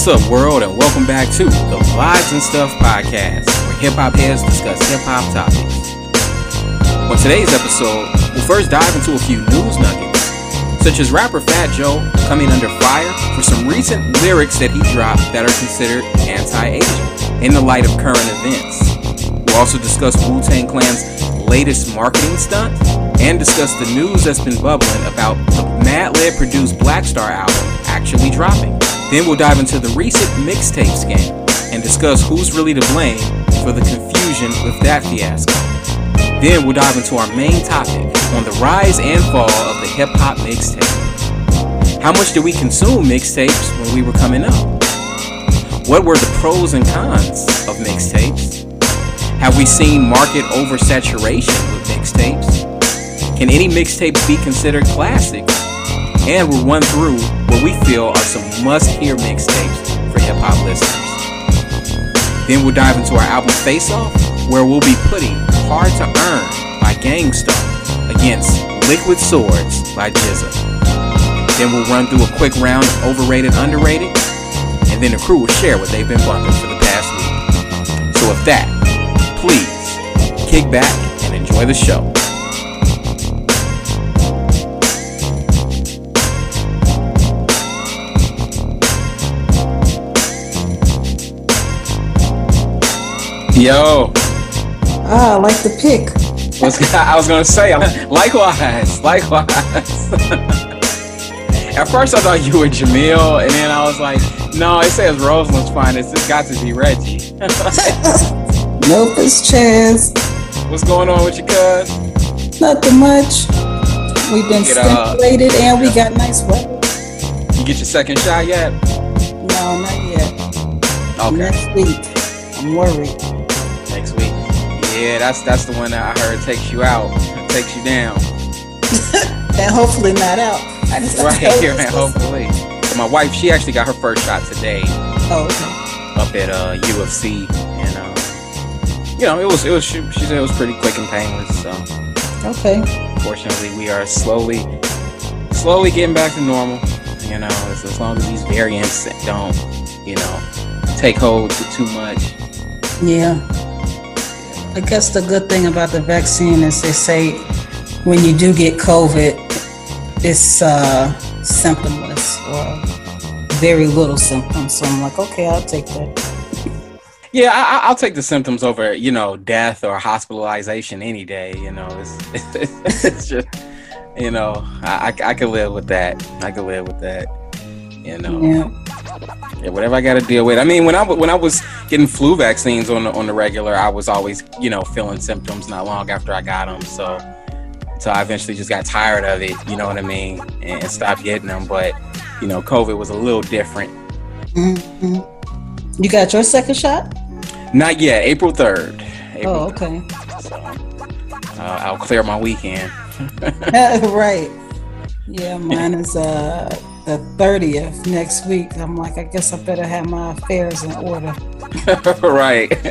What's up, world, and welcome back to the Vibes and Stuff podcast, where hip hop heads discuss hip hop topics. On today's episode, we'll first dive into a few news nuggets, such as rapper Fat Joe coming under fire for some recent lyrics that he dropped that are considered anti-Asian in the light of current events. We'll also discuss Wu-Tang Clan's latest marketing stunt and discuss the news that's been bubbling about the Madlib produced Black Star album actually dropping. Then we'll dive into the recent mixtape scam and discuss who's really to blame for the confusion with that fiasco. Then we'll dive into our main topic on the rise and fall of the hip hop mixtape. How much did we consume mixtapes when we were coming up? What were the pros and cons of mixtapes? Have we seen market oversaturation with mixtapes? Can any mixtapes be considered classics? And we'll run through what we feel are some must hear mixtapes for hip hop listeners. Then we'll dive into our album Face Off, where we'll be putting Hard to Earn by Gang Starr against Liquid Swords by GZA. Then we'll run through a quick round of overrated, underrated, and then the crew will share what they've been bumping for the past week. So with that, please kick back and enjoy the show. Yo, Ah, I like the pick. I was gonna say, likewise, likewise. At first, I thought you were Jamil, and then I was like, no, it says Roseland's finest. It's got to be Reggie. Nope, it's Chaz. What's going on with you, cuz? Nothing much. We've been Get, uh, stimulated and we got nice weather. You get your second shot yet? No, not yet. Okay, Next week. I'm worried. Yeah, that's that's the one that I heard takes you out, takes you down. And hopefully not out. I just Right here, man. Hopefully. My wife, she actually got her first shot today. Oh, okay. up at uh, UFC, and uh, you know it was it was she, she said it was pretty quick and painless. So Okay. fortunately, we are slowly slowly getting back to normal. You know, as, as long as these variants don't you know take hold to too much. Yeah. I guess the good thing about the vaccine is they say when you do get COVID, it's uh, symptomless or very little symptoms. So I'm like, okay, I'll take that. Yeah, I, I- I'll take the symptoms over you know death or hospitalization any day. You know, it's it's just you know I I, I could live with that. I could live with that. You know. Yeah. Yeah, whatever I got to deal with. I mean, when I when I was getting flu vaccines on the on the regular, I was always you know feeling symptoms not long after I got them. So so I eventually just got tired of it. You know what I mean, and, and stopped getting them. But you know, COVID was a little different. hmm You got your second shot? Not yet. April third. Oh, okay. So uh, I'll clear my weekend. right. Yeah, mine is uh the thirtieth next week. I'm like, I guess I better have my affairs in order. right.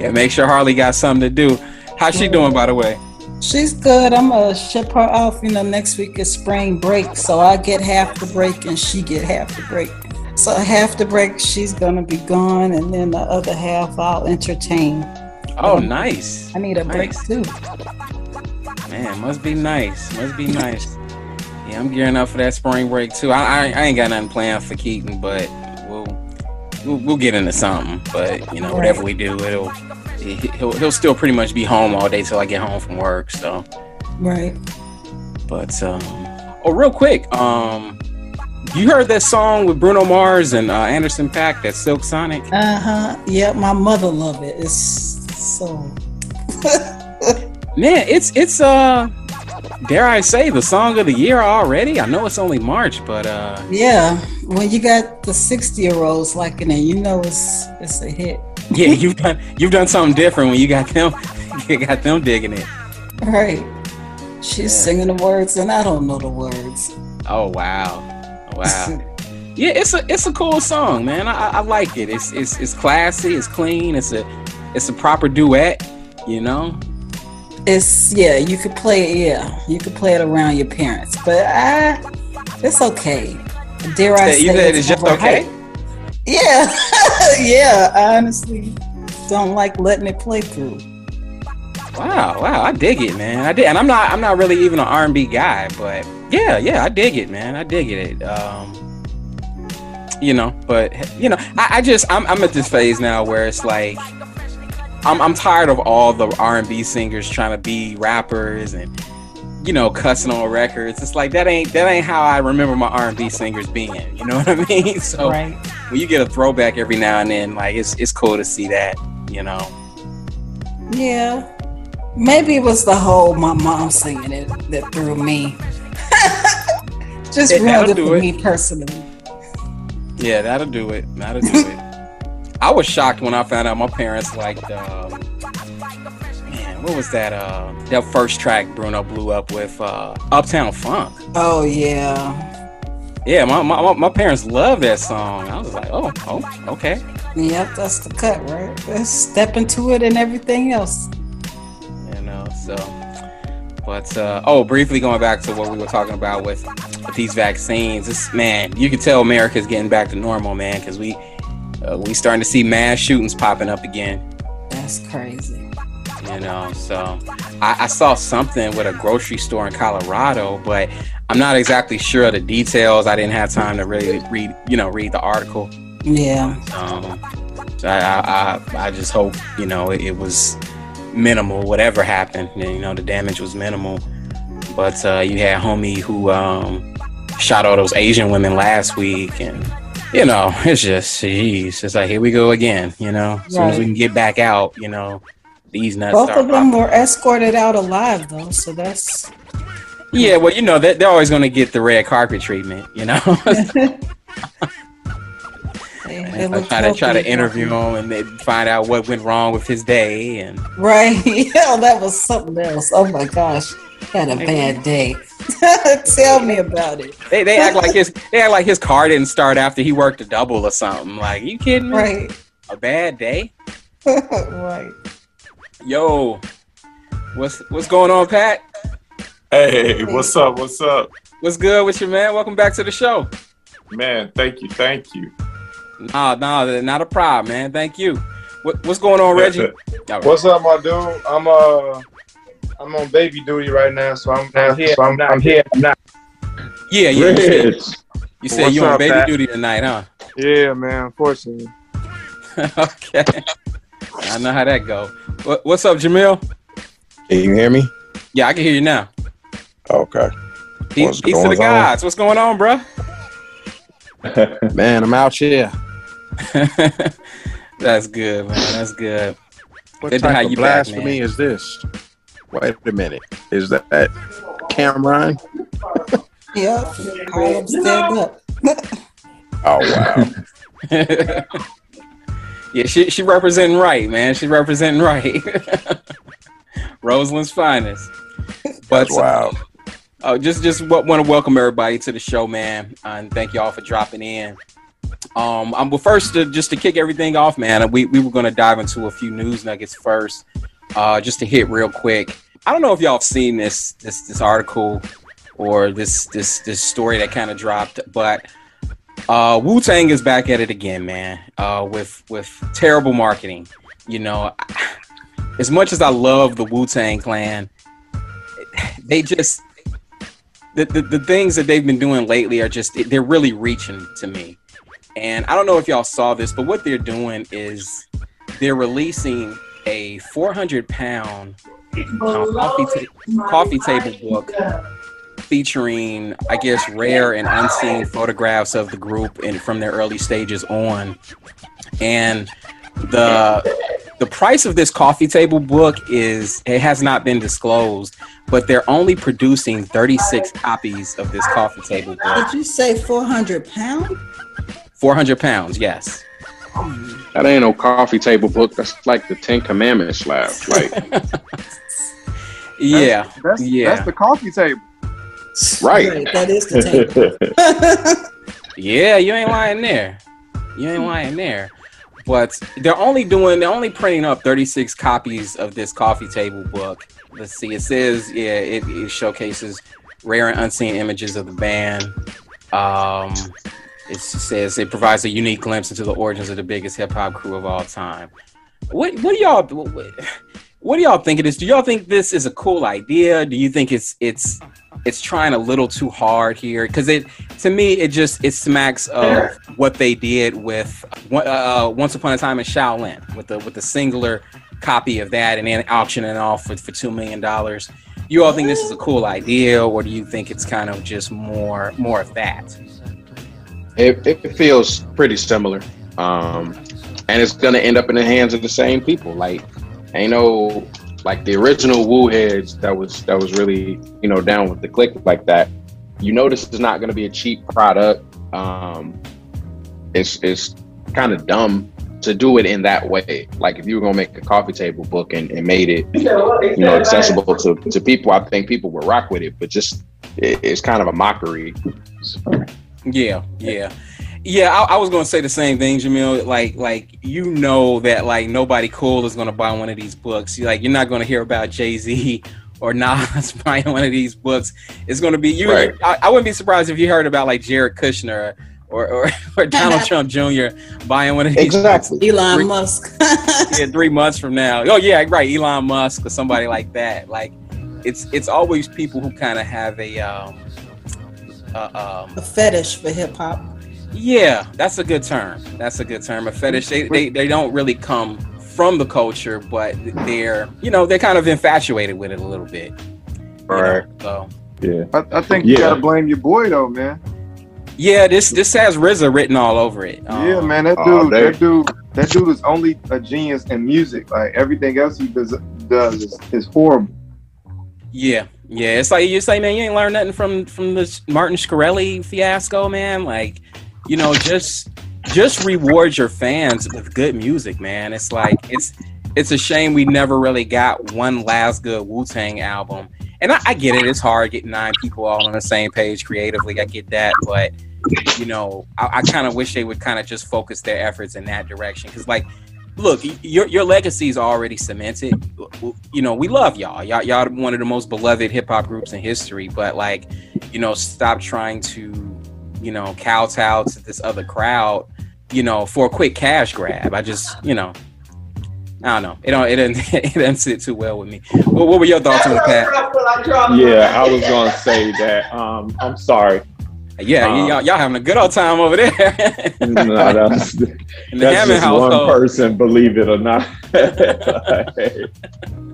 yeah. Make sure Harley got something to do. How's she doing, by the way? She's good. I'm gonna ship her off. You know, next week is spring break, so I get half the break and she get half the break. So half the break she's gonna be gone, and then the other half I'll entertain. Oh, nice. I need a break too. Man, must be nice. Must be nice. Yeah, I'm gearing up for that spring break too. I, I, I ain't got nothing planned for Keaton, but we'll, we'll we'll get into something. But you know, whatever we do, it'll he- he'll he'll still pretty much be home all day till I get home from work. So, Right. but um, oh, real quick, um, you heard that song with Bruno Mars and uh, Anderson Paak, that Silk Sonic? Uh huh. Yeah, my mother love it. It's so. Man, it's it's uh, dare I say, the song of the year already. I know it's only March, but uh. Yeah, when you got the sixty year olds liking it, you know it's it's a hit. Yeah, you've done you've done something different when you got them you got them digging it. Right. She's Yeah. singing the words and I don't know the words. Oh wow, wow. Yeah, it's a it's a cool song, man. I, I- I like it. It's it's it's classy. It's clean. It's a it's a proper duet. You know. It's yeah, you could play it. Yeah, you could play it around your parents, but I, it's okay. Dare I say, You say said it's it's just okay? Yeah, yeah. I honestly don't like letting it play through. Wow, wow, I dig it, man. I did, and I'm not, I'm not really even an R&B guy, but yeah, yeah, I dig it, man. I dig it. Um, you know, but you know, I, I just, I'm, I'm at this phase now where it's like, I'm, I'm tired of all the R&B singers trying to be rappers and, you know, cussing on records. It's like that ain't, that ain't how I remember my R&B singers being. You know what I mean? So Right. when you get a throwback every now and then, like it's, it's cool to see that. You know. Yeah. Maybe it was the whole my mom singing it that threw me. Just Yeah, that'll ruined it for it. me personally. Yeah, that'll do it. That'll do it. I was shocked when I found out my parents liked. Um, man, what was that? Uh, that first track Bruno blew up with uh, Uptown Funk. Oh yeah. Yeah, my, my my parents love that song. I was like, oh, oh, okay. Yep, that's the cut, right? Let's step into it and everything else. You know, so. But uh, oh, briefly going back to what we were talking about with, with these vaccines, this man, you can tell America's getting back to normal, man, because we uh, we starting to see mass shootings popping up again. That's crazy. you know so I, I saw something with a grocery store in colorado but i'm not exactly sure of the details i didn't have time to really read you know read the article Yeah. um so I, I i i just hope you know it, it was minimal whatever happened you know the damage was minimal but uh you had homie who um shot all those asian women last week and you know it's just jeez it's like here we go again you know? As soon as we can get back out you know these nuts Both of them were escorted out alive though, so that's Yeah, well, you know, they're, they're always going to get the red carpet treatment, you know? they, they they try to try to interview him and they find out what went wrong with his day. And Right. Yeah, that was something else. Oh my gosh. Had a bad day. Tell me about it. they, they act like his they act like his car didn't start after he worked a double or something. Like, you kidding me? Right. A bad day? right. Yo, what's what's going on, Pat? Hey, what's up? What's up? What's good with you, man? Welcome back to the show. Man, thank you, thank you. Nah, nah, not a problem, man. Thank you. What, what's going on, Reggie? All right. What's up, my dude? I'm uh, I'm on baby duty right now, so I'm, I'm here. So I'm, I'm here. I'm not. Yeah, yeah. You said, Rich. you, said What's you on baby Pat? duty tonight, huh? Yeah, man. Unfortunately, okay. I know how that go. What, what's up, Jamil? Can you hear me? Yeah, I can hear you now. Okay. Peace, What's peace to going the on? gods. What's going on, bro? Man, I'm out here. That's good, man. That's good. What Good to type of you back, blasphemy is this? Wait a minute. Is that, that Cameron? Yep. Harlem stand up. Oh wow. yeah, she she representing right, man. She representing right. Roseland's finest. But That's wild. Oh, just just want to welcome everybody to the show, man, uh, and thank y'all for dropping in. Um, I'm well, first to, just to kick everything off, man. We we were gonna dive into a few news nuggets first, uh, just to hit real quick. I don't know if y'all have seen this this this article or this this this story that kind of dropped, but uh, Wu Tang is back at it again, man. Uh, with with terrible marketing. You know, as much as I love the Wu Tang Clan, they just the, the, the things that they've been doing lately are just they're really reaching to me and i don't know if y'all saw this but what they're doing is they're releasing a 400 pound uh, coffee, ta- coffee table book featuring i guess rare and unseen photographs of the group and from their early stages on and the the price of this coffee table book is it has not been disclosed but they're only producing 36 copies of this coffee table book Did you say 400 pound? 400 pounds yes That ain't no coffee table book. That's like the Ten Commandments slab. Like yeah That's Yeah. that's the coffee table. Right. That is the table. yeah you ain't lying there you ain't lying there but they're only doing they're only printing up 36 copies of this coffee table book let's see it says yeah it, it showcases rare and unseen images of the band Um, it says it provides a unique glimpse into the origins of the biggest hip hop crew of all time. What what do y'all what, what do y'all think of this? Do y'all think this is a cool idea? Do you think it's it's it's trying a little too hard here? Because it to me it just it smacks of what they did with uh, Once Upon a Time in Shaolin with the with the singular copy of that and then auctioning off for, for two million dollars. You all think this is a cool idea, or do you think it's kind of just more more of that? It, it feels pretty similar, um, and it's gonna end up in the hands of the same people. Like, ain't no like the original Wu heads that was that was really you know down with the click like that. You know this is not gonna be a cheap product. Um, it's it's kind of dumb to do it in that way. Like if you were gonna make a coffee table book and, and made it, you know, accessible to, to people, I think people would rock with it. But just it, it's kind of a mockery. Yeah, yeah. Yeah, I, I, was gonna say the same thing, Jamil. Like, like you know that like nobody cool is gonna buy one of these books. You like you're not gonna hear about Jay Z or Nas buying one of these books. It's gonna be you. Right. I, I, wouldn't be surprised if you heard about like Jared Kushner or or, or Donald Trump Jr. buying one of these. Exactly. Books. Elon three, Musk. yeah, three months from now. Oh yeah, right. Elon Musk or somebody like that. Like, it's it's always people who kind of have a um, uh, um, a fetish for hip hop. Yeah, that's a good term. That's a good term. A fetish. They, they, they don't really come from the culture, but they're you know they're kind of infatuated with it a little bit. Right. Know, so yeah, I, I think yeah. you gotta blame your boy though, man. Yeah, this this has RZA written all over it. Um, yeah, man, that dude, oh, that dude, that dude is only a genius in music. Like everything else he does, does is, is horrible. Yeah, yeah, it's like you say, man, you ain't learned nothing from from this Martin Shkreli fiasco, man. Like, you know, just just reward your fans with good music, man. It's like it's it's a shame we never really got one last good Wu Tang album. And I, I, get it; it's hard getting nine people all on the same page creatively. I get that, but you know, I, I kind of wish they would kind of just focus their efforts in that direction. Because, like, look, your your legacy is already cemented. You know, we love y'all. Y'all y'all are one of the most beloved hip hop groups in history. But like, you know, stop trying to, you know, kowtow to this other crowd. You know, for a quick cash grab. I just, you know, I don't know. It don't. It doesn't. It doesn't sit too well with me. What, what were your thoughts on the Pat? Yeah, I was gonna say that. Um, I'm sorry. Yeah, um, y'all, y'all having a good old time over there. no, that's, that's just household. one person, believe it or not.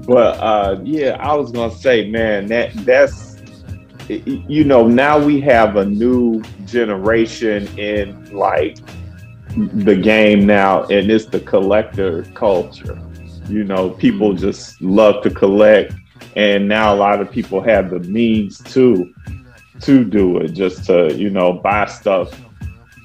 but uh, yeah, I was gonna say, man, that that's you know now we have a new generation in like the game now, and it's the collector culture. You know, people just love to collect, and now a lot of people have the means too to do it, just to, you know, buy stuff.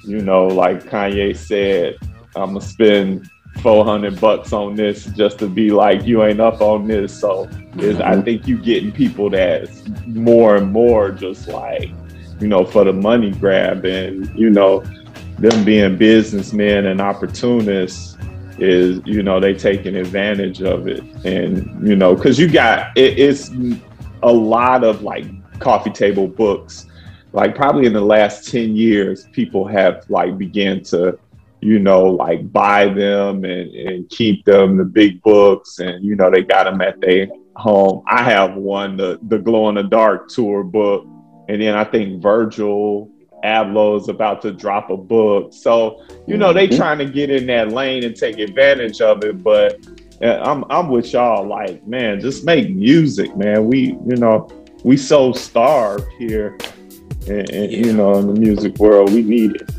You know, like Kanye said, I'm gonna spend 400 bucks on this just to be like, you ain't up on this. So is I mm-hmm. think you getting people that's more and more just like, you know, for the money grab and, you know, them being businessmen and opportunists is, you know, they taking advantage of it. And, you know, cause you got, it, it's a lot of like coffee table books. Like probably in the last 10 years people have like began to you know like buy them and, and keep them the big books and you know they got them at their home. I have one the, the glow in the dark tour book and then i think virgil abloh is about to drop a book. So you know they mm-hmm. trying to get in that lane and take advantage of it but uh, I'm, I'm with y'all like man just make music man. We you know we so starved here, and, and yeah. you know, in the music world, we need it.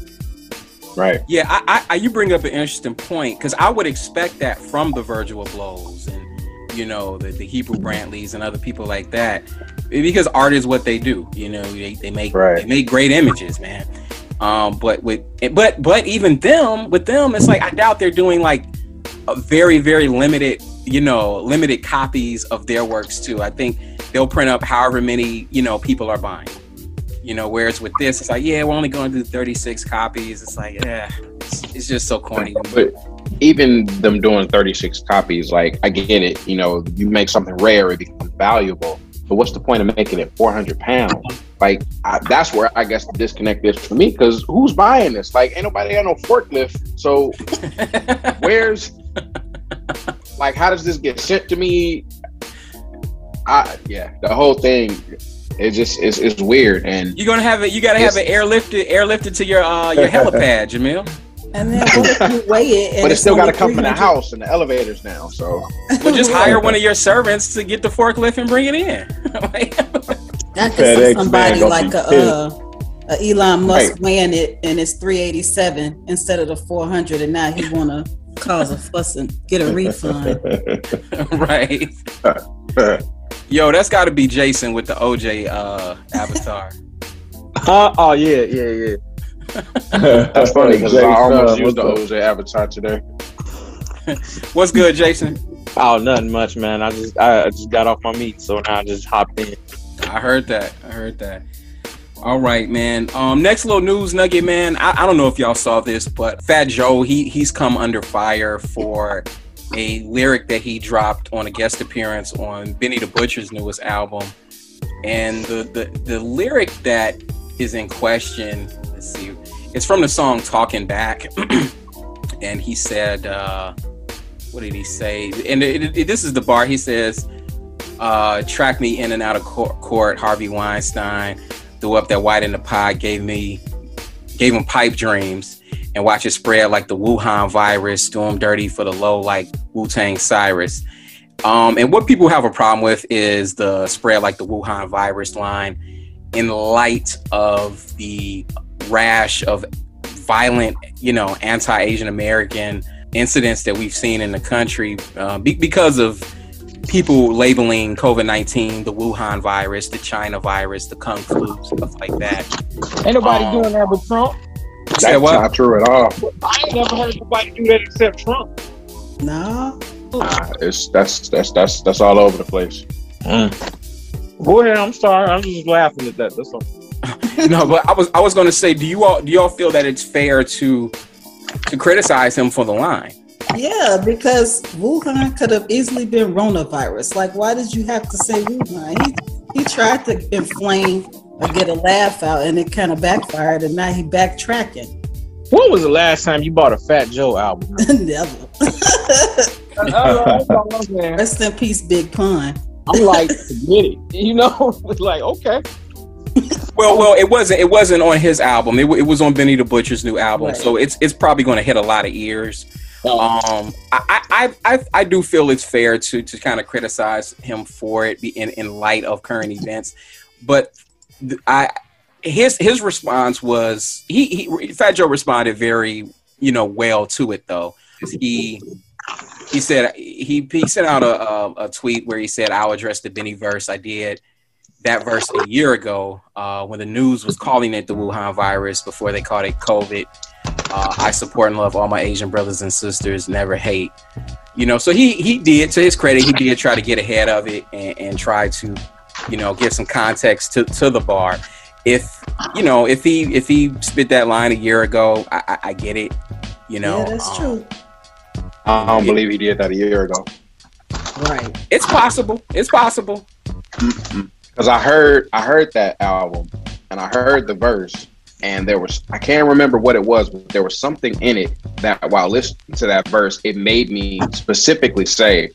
Right. Yeah, I, I, you bring up an interesting point because I would expect that from the Virgil Ablohs and you know the, the Hebru Brantleys and other people like that because art is what they do. You know, they, they make right. they make great images, man. Um, but with but but even them with them, it's like I doubt they're doing like a very very limited you know limited copies of their works too. I think they'll print up however many you know people are buying. You know, whereas with this, it's like, yeah, we're only going to do 36 copies. It's like, yeah, it's, it's just so corny. But even them doing 36 copies, like, I get it. You know, you make something rare, it becomes valuable. But what's the point of making it 400 pounds? Like I, that's where I guess the disconnect is for me because who's buying this? Like ain't nobody got no forklift. So where's like how does this get sent to me? I yeah, the whole thing it just is it's weird and You're gonna have it. You gotta have it airlifted, airlifted to your uh your helipad, Jamil. And then you weigh it? and but it's still got to come from the house and the elevators now. So Well, just hire one of your servants to get the forklift and bring it in. I could FedEx see somebody gonna like be a, uh, a Elon Musk Right. weighing it and it's 387 instead of the 400 and now he want to cause a fuss and get a refund. right. Yo, that's got to be Jason with the OJ uh, avatar. Huh? Oh yeah, yeah, yeah. that's funny because I almost uh, used the OJ avatar today. What's good, Jason? Oh, nothing much, man. I just I I just got off my meat, so now I just hopped in. I heard that. I heard that. All right, man. Um, next little news nugget, man. I, I don't know if y'all saw this, but Fat Joe, he he's come under fire for a lyric that he dropped on a guest appearance on Benny the Butcher's newest album. And the the, the lyric that is in question, let's see, it's from the song Talking Back. and he said, uh, what did he say? And it, it- this is the bar. He says, uh, track me in and out of court, court. Harvey Weinstein threw up that white in the pot, gave me, gave him pipe dreams, and watch it spread like the Wuhan virus. Do him dirty for the low like Wu Tang Cyrus. Um, and what people have a problem with is the spread like the Wuhan virus line, in light of the rash of violent, you know, anti-Asian American incidents that we've seen in the country uh, be- because of people labeling COVID 19 the Wuhan virus, the China virus, the Kung flu, stuff like that. Ain't nobody Um, doing that but Trump. You said That's what? not true at all. I ain't never heard nobody do that except Trump. No, Nah, it's that's that's that's that's all over the place. Mm. Go ahead. I'm sorry. I'm just laughing at that. That's all. no, but I was I was going to say, do you all do y'all feel that it's fair to to criticize him for the line? yeah, because Wuhan could have easily been coronavirus. Like, why did you have to say Wuhan? He he tried to inflame or get a laugh out, and it kind of backfired, and now he backtracking. When was the last time you bought a Fat Joe album? Never. That's all I'm. Rest in peace, Big Pun. I'm like, forget it. You know, it's like okay. Well, well, it wasn't it wasn't on his album. It, it was on Benny the Butcher's new album, Right. so it's it's probably going to hit a lot of ears. Um, I, I, I, I do feel it's fair to to kind of criticize him for it in, in light of current events, but th- I his his response was he, he Fat Joe responded very you know well to it though. He he said he he sent out a, a, a tweet where he said I'll address the Benny verse. I did that verse a year ago uh, when the news was calling it the Wuhan virus before they called it COVID. Uh, I support and love all my Asian brothers and sisters. Never hate. You know, so he he did to his credit, he did try to get ahead of it and, and try to, you know, give some context to, to the bar. If you know, if he if he spit that line a year ago, I, I, I get it. You know, yeah, that's um, true. I don't believe he did that a year ago. Right. It's possible. It's possible. Because I heard I heard that album and I heard the verse and there was I can't remember what it was, but there was something in it that while listening to that verse, it made me specifically say,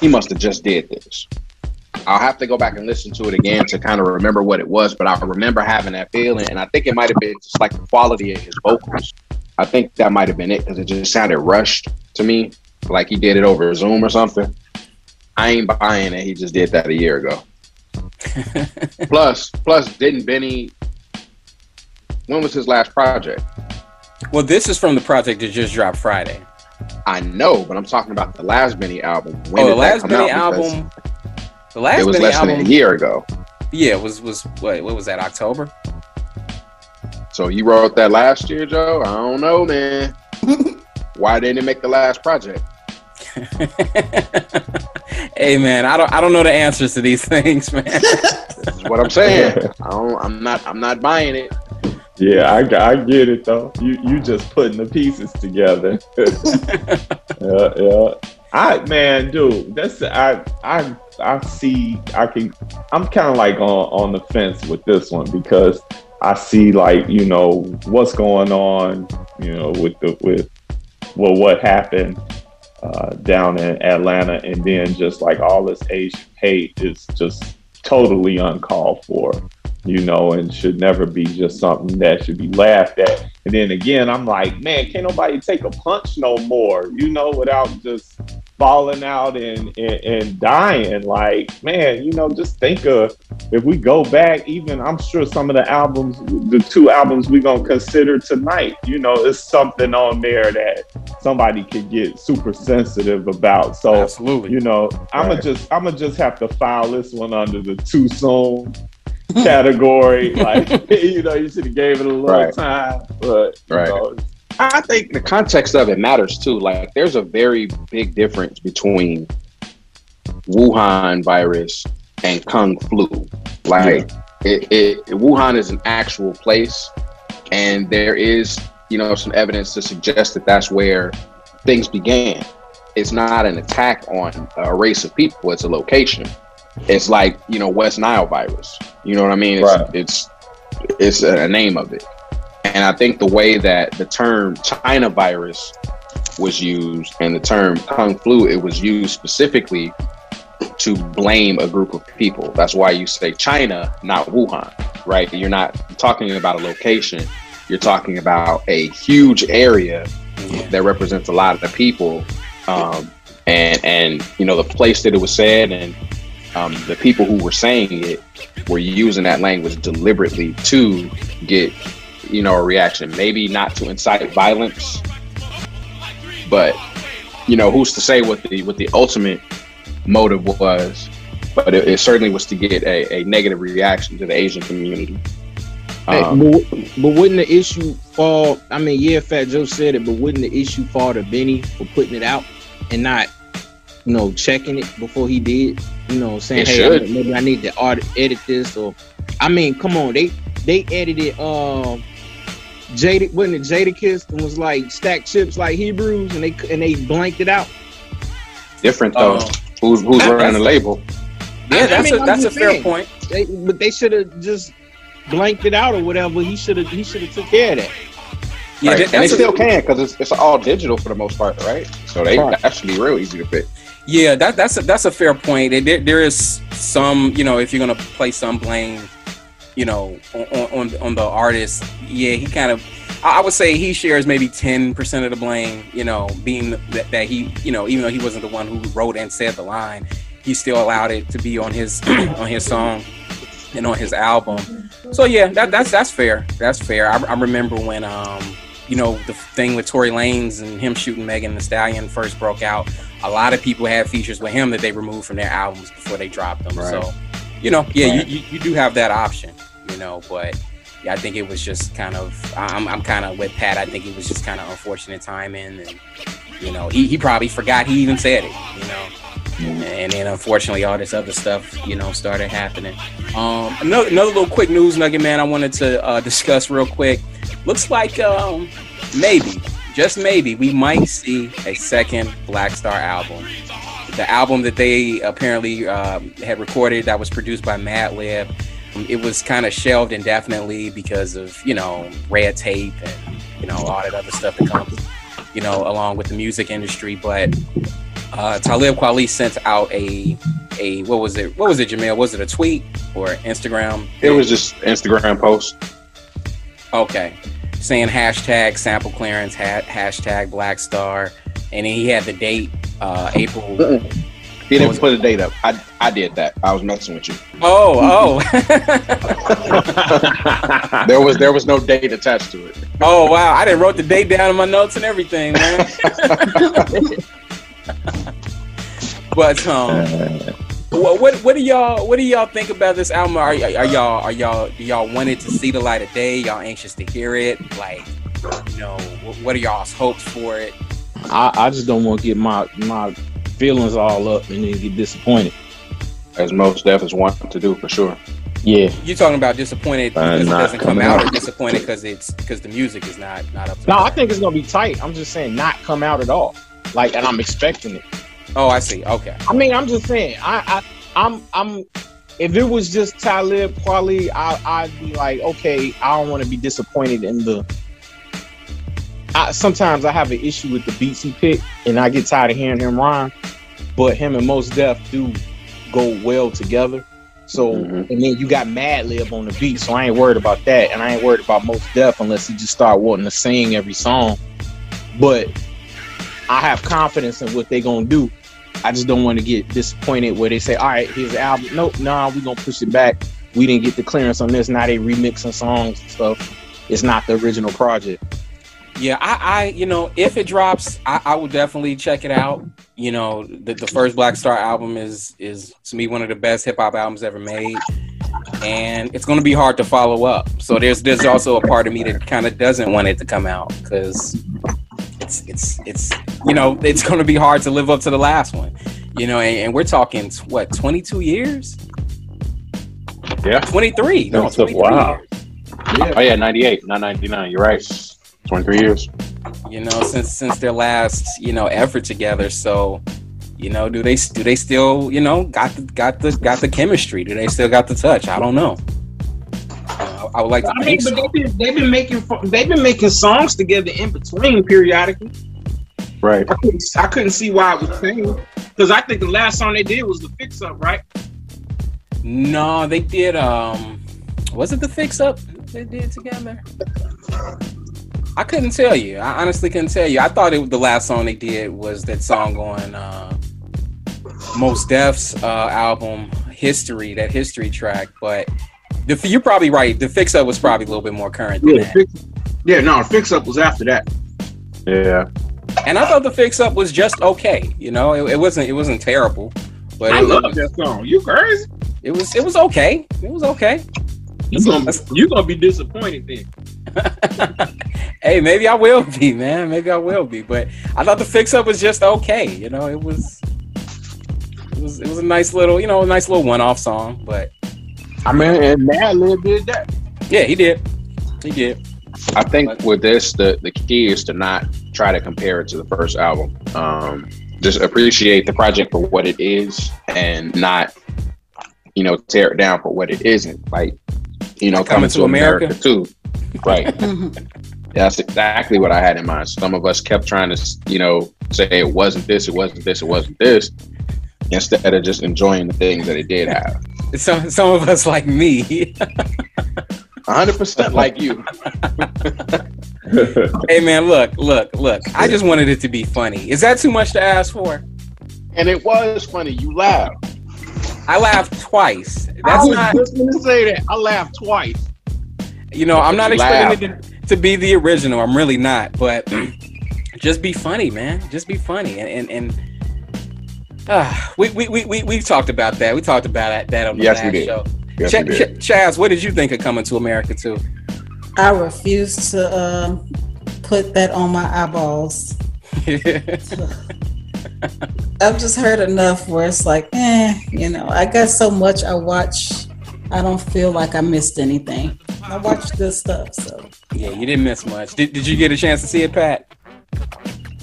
he must have just did this. I'll have to go back and listen to it again to kind of remember what it was, but I remember having that feeling, and I think it might have been just like the quality of his vocals. I think that might have been it because it just sounded rushed to me, like he did it over Zoom or something. I ain't buying it. he just did that a year ago. plus, plus, didn't Benny? When was his last project? Well, this is from the project that just dropped Friday. I know, but I'm talking about the last Benny album. When oh, the last Benny out? Because album. The last It was Benny less album. than a year ago. Yeah, it was was what? What was that? October. So you wrote that last year, Joe? I don't know, man. Why didn't it make the last project? hey man, I don't I don't know the answers to these things, man. That's what I'm saying. I don't, I'm not. I'm not buying it. Yeah, I, I get it though. You you just putting the pieces together. yeah, yeah. I man, dude, that's I I I see I can I'm kind of like on on the fence with this one because I see like you know what's going on you know with the with well what happened uh, down in Atlanta and then just like all this Asian hate is just totally uncalled for you know, and should never be just something that should be laughed at. And then again, I'm like, man, can't nobody take a punch no more, you know, without just falling out and, and, and dying. Like, man, you know, just think of if we go back, even I'm sure some of the albums, the two albums we're gonna consider tonight, you know, it's something on there that somebody could get super sensitive about. So Absolutely. you know, I'm gonna just I'm gonna just have to file this one under the too soon category. like, you know, you should have gave it a little Right. time. But you Right. know, I think the context of it matters too. Like, there's a very big difference between Wuhan virus and Kung flu. Like, it, it, Wuhan is an actual place, and there is, you know, some evidence to suggest that that's where things began. It's not an attack on a race of people; it's a location. It's like you know West Nile virus. You know what I mean? It's Right. it's, it's a name of it. And I think the way that the term China virus was used and the term Kung flu, it was used specifically to blame a group of people. That's why you say China, not Wuhan, right? You're not talking about a location. You're talking about a huge area that represents a lot of the people, um, and and you know the place that it was said, and um, the people who were saying it were using that language deliberately to get you know a reaction. Maybe not to incite violence, but you know who's to say what the what the ultimate motive was? But it, it certainly was to get a, a negative reaction to the Asian community. Hey, Um, but, but wouldn't the issue fall? I mean, yeah, Fat Joe said it, but wouldn't the issue fall to Benny for putting it out and not, you know, checking it before he did? You know, saying, It hey, should. I- maybe I need to art- edit this, or I mean, come on, they they edited um Jada, wasn't it Jadakiss and was like stacked chips like Hebrews, and they and they blanked it out. different though. Oh. who's who's That- running the label? Yeah, I- I that's mean, a I'm that's a fair saying. point. They, but they should have just blanked it out or whatever. He should have he should have took care of that. Yeah, Right. and they still can because it's, it's all digital for the most part, right? So they Right. that should be real easy to fix. Yeah, that that's a, that's a fair point. There, there is some, you know, if you're gonna place some blame, you know, on on, on the artist, yeah, he kind of, I I would say he shares maybe ten percent of the blame. You know, being that, that he, you know, even though he wasn't the one who wrote and said the line, he still allowed it to be on his on his song and on his album. So yeah, that that's that's fair. That's fair. I, I remember when um you know the thing with Tory Lanez and him shooting Megan The Stallion first broke out. A lot of people had features with him that they removed from their albums before they dropped them. Right. So you know, yeah, Right. you, you you do have that option. You know, but yeah, I think it was just kind of I'm I'm kind of with Pat. I think it was just kind of unfortunate timing and. You know, he, he probably forgot he even said it. You know, and then unfortunately all this other stuff you know started happening um another, another little quick news nugget man i wanted to uh, discuss real quick looks like um maybe just maybe we might see a second black star album the album that they apparently um, had recorded that was produced by madlib um, it was kind of shelved indefinitely because of you know red tape and you know all that other stuff that comes you know along with the music industry but uh, Talib Kweli sent out a a what was it? What was it, Jamil? Was it a tweet or Instagram? It was just Instagram post. okay, saying hashtag sample clearance, ha- hashtag Black Star, and then he had the date uh, April. He didn't put a date up. I I did that. I was messing with you. Oh, oh, There was there was no date attached to it. oh! Wow, I didn't wrote the date down in my notes and everything, man. but um, what, what what do y'all what do y'all think about this album? Are, y- are y'all are y'all do y'all want it to see the light of day? Y'all anxious to hear it? Like, you know, what, what are y'all's hopes for it? I, I just don't want to get my my feelings all up and then get disappointed. As most deafs want to do for sure. Yeah, You're talking about disappointed Uh, because it doesn't come out, out. or disappointed because it's because the music is not not up to no, I think it's gonna be tight. I'm just saying not come out at all. Like, and I'm expecting it. Oh, I see. Okay. I mean, I'm just saying. I I I'm, I'm if it was just Talib Kweli, I I'd be like, okay, I don't want to be disappointed in the I, sometimes I have an issue with the beats he picked, and I get tired of hearing him rhyme. But him and Mos Def do go well together. So Mhm. and then you got Madlib on the beat, so I ain't worried about that, and I ain't worried about Mos Def unless he just start wanting to sing every song. But I have confidence in what they gonna do. I just don't want to get disappointed where they say, "All right, here's the album." Nope, nah, we're gonna push it back. We didn't get the clearance on this. Now they remixing songs and stuff. It's not the original project. Yeah, I, I, you know, if it drops, I, I will definitely check it out. You know, the, the first Black Star album is is to me one of the best hip hop albums ever made, and it's going to be hard to follow up. So there's there's also a part of me that kind of doesn't want it to come out because it's it's it's you know it's going to be hard to live up to the last one. You know, and, and we're talking what 22 years, Yeah. 23, no, 23 wow. years. Oh yeah, 98, not 99. You're right. 23 years. you know since since their last you know effort together so you know do they do they still you know got the got the got the chemistry do they still got the touch i don't know i would like to I mean, but so. they've been they've been making they've been making songs together in between periodically. Right. I couldn't, I couldn't see why it was changed because I think the last song they did was the Fix Up, right? no they did um was it the fix up they did together i couldn't tell you i honestly couldn't tell you i thought it the last song they did was that song on uh Mos Def's uh album history that history track but the, you're probably right the fix up was probably a little bit more current than Yeah, that. fix, yeah. No, the Fix Up was after that. Yeah. and I thought the fix up was just okay. You know, it, it wasn't it wasn't terrible, but I it, love that song. You crazy? it was it was okay. It was okay. You gonna you gonna be disappointed then? hey, maybe I will be, man. Maybe I will be. But I thought the fix up was just okay. You know, it was it was it was a nice little you know a nice little one off song. But I mean, and Madlib did that. yeah, he did. He did. I think with this, the the key is to not try to compare it to the first album. Um, just appreciate the project for what it is, and not, you know, tear it down for what it isn't. Like, you know, Like coming, to America, America? too. Right. That's exactly what I had in mind. Some of us kept trying to, you know, say it wasn't this, it wasn't this, it wasn't this, instead of just enjoying the things that it did have. Some some of us like me. 100% like you. hey man, look, look, look. I just wanted it to be funny. Is that too much to ask for? And it was funny. You laughed. I laughed twice. I That's was not, just gonna say that. I laughed twice. you know, I'm not You expecting it to, to be the original. I'm really not. But just be funny, man. Just be funny. And and, and uh, we, we we we we talked about that. We talked about that, that on the Yes, we last did. show. Yes, Ch- you did. Ch- Chaz, what did you think of coming to America too? I refuse to uh, put that on my eyeballs. I've just heard enough where it's like, eh, you know, I got so much I watch. I don't feel like I missed anything. I watch good stuff, so yeah, you didn't miss much. Did, did you get a chance to see it, Pat?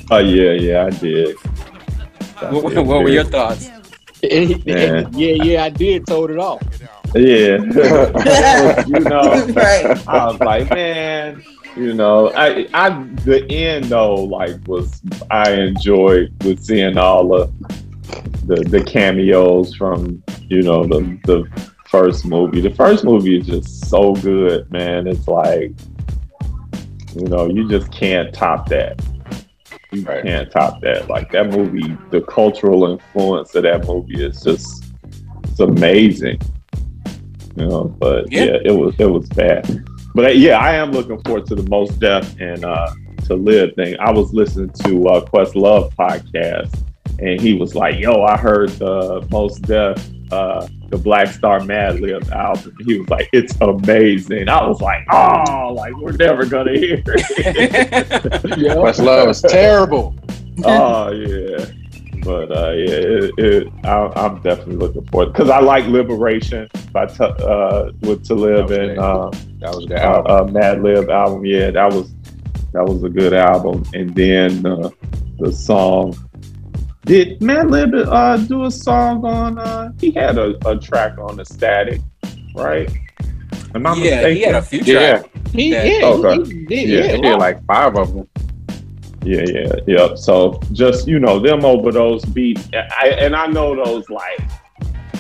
Oh yeah, yeah, I did. I What, what were your thoughts? Yeah. yeah, yeah, I did. Told it off. Yeah. you know, right. I was like, man, you know, I, I, the end though, like, was I enjoyed with seeing all the, the, the cameos from, you know, the, the first movie. The first movie is just so good, man. It's like, you know, you just can't top that. You Right. can't top that. Like that movie, the cultural influence of that movie is just, it's amazing you know. But Yeah. yeah, it was it was bad. But uh, yeah, I am looking forward to the Mos Def and uh, Talib thing. I was listening to uh, Questlove podcast, and he was like, "Yo, I heard the Mos Def." Uh, the Black Star Madlib album. He was like, "It's amazing." I was like, "Oh, like we're never gonna hear it." Questlove is terrible. oh yeah, but uh, yeah, it, it, I, I'm definitely looking forward because I like Liberation by t- uh, with Talib That was and good. uh, That was a uh, album. uh, Madlib album. Yeah, that was that was a good album. And then uh, the song Did Madlib uh, do a song on? Uh, he had a, a track on the Static, right? Am I yeah, mistaken? he had a few tracks. Yeah, he, yeah, okay. he, he, yeah, he did like five of them. Yeah, yeah, yep. So just you know, them over those beats, I, and I know those like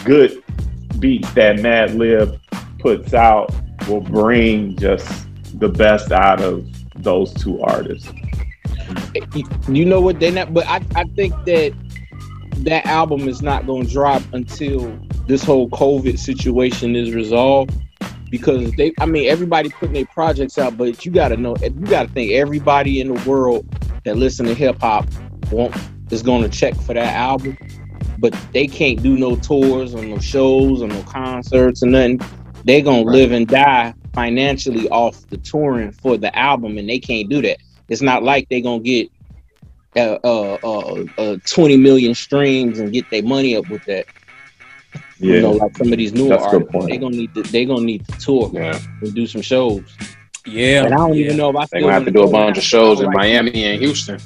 good beats that Madlib puts out will bring just the best out of those two artists. You know what? they're not, but I, I think that that album is not going to drop until this whole COVID situation is resolved. Because they, I mean, everybody putting their projects out, but you got to know, you got to think everybody in the world that listen to hip hop won't is going to check for that album, but they can't do no tours or no shows or no concerts or nothing. they're gonna right. live and die financially off the touring for the album, and they can't do that. It's not like they're gonna get uh, uh, uh, uh 20 million streams and get their money up with that. Yeah. You know, like some of these newer artists, they're gonna need to they gonna need to tour yeah. and do some shows. Yeah, and I don't yeah. even know if I they gonna have to do a bunch of shows in right Miami and Houston.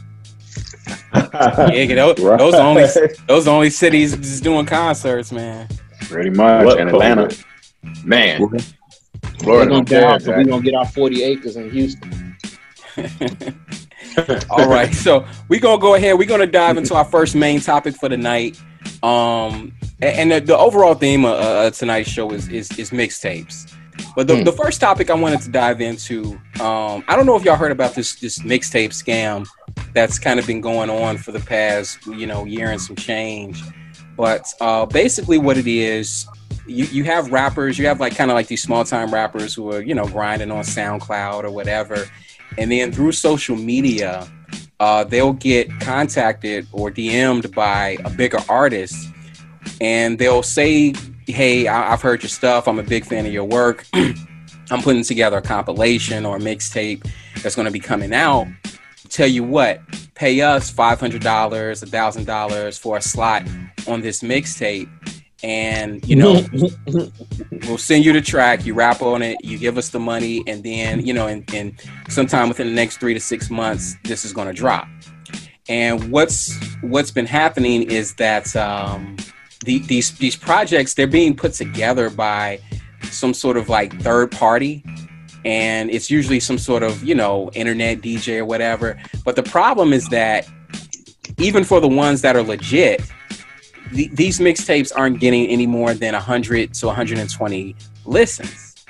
yeah, those, right. those only those only cities just doing concerts, man. Pretty much, what, and Atlanta, man. Florida, gonna care, so we gonna get our forty acres in Houston. All right, so we're gonna go ahead. We're gonna dive into our first main topic for the night. Um, and the, the overall theme of uh, tonight's show is is, is mixtapes. But the, hmm. the first topic I wanted to dive into, um, I don't know if y'all heard about this this mixtape scam that's kind of been going on for the past you know year and some change. But uh, basically, what it is, you, you have rappers, you have like kind of like these small time rappers who are you know grinding on SoundCloud or whatever, and then through social media, uh, they'll get contacted or DM'd by a bigger artist, and they'll say, "Hey, I- have heard your stuff. I'm a big fan of your work. I'm putting together a compilation or a mixtape that's going to be coming out. Tell you what, pay us five hundred dollars, a thousand dollars for a slot on this mixtape." And you know we'll send you the track you rap on it you give us the money and then you know and, and sometime within the next three to six months this is going to drop. And what's what's been happening is that um, the, these these projects they're being put together by some sort of like third party. And it's usually some sort of you know internet dj or whatever. But the problem is that even for the ones that are legit the, these mixtapes aren't getting any more than 100 to 120 listens.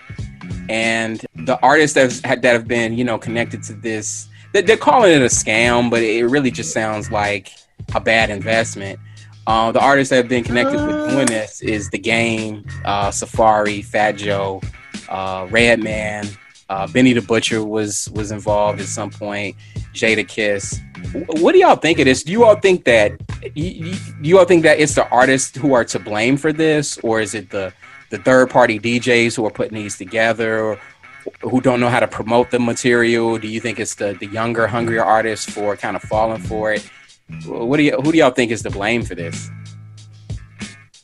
And the artists that have, that have been, you know, connected to this, they're calling it a scam, but it really just sounds like a bad investment. Uh, the artists that have been connected with doing this is The Game, uh, Safaree, Fat Joe, uh, Redman, uh, Benny the Butcher was was involved at some point. Jadakiss. What do y'all think of this? Do you all think that you, you all think that it's the artists who are to blame for this, or is it the the third party DJs who are putting these together, or who don't know how to promote the material? Do you think it's the the younger, hungrier artists for kind of falling for it? What do you who do y'all think is to blame for this?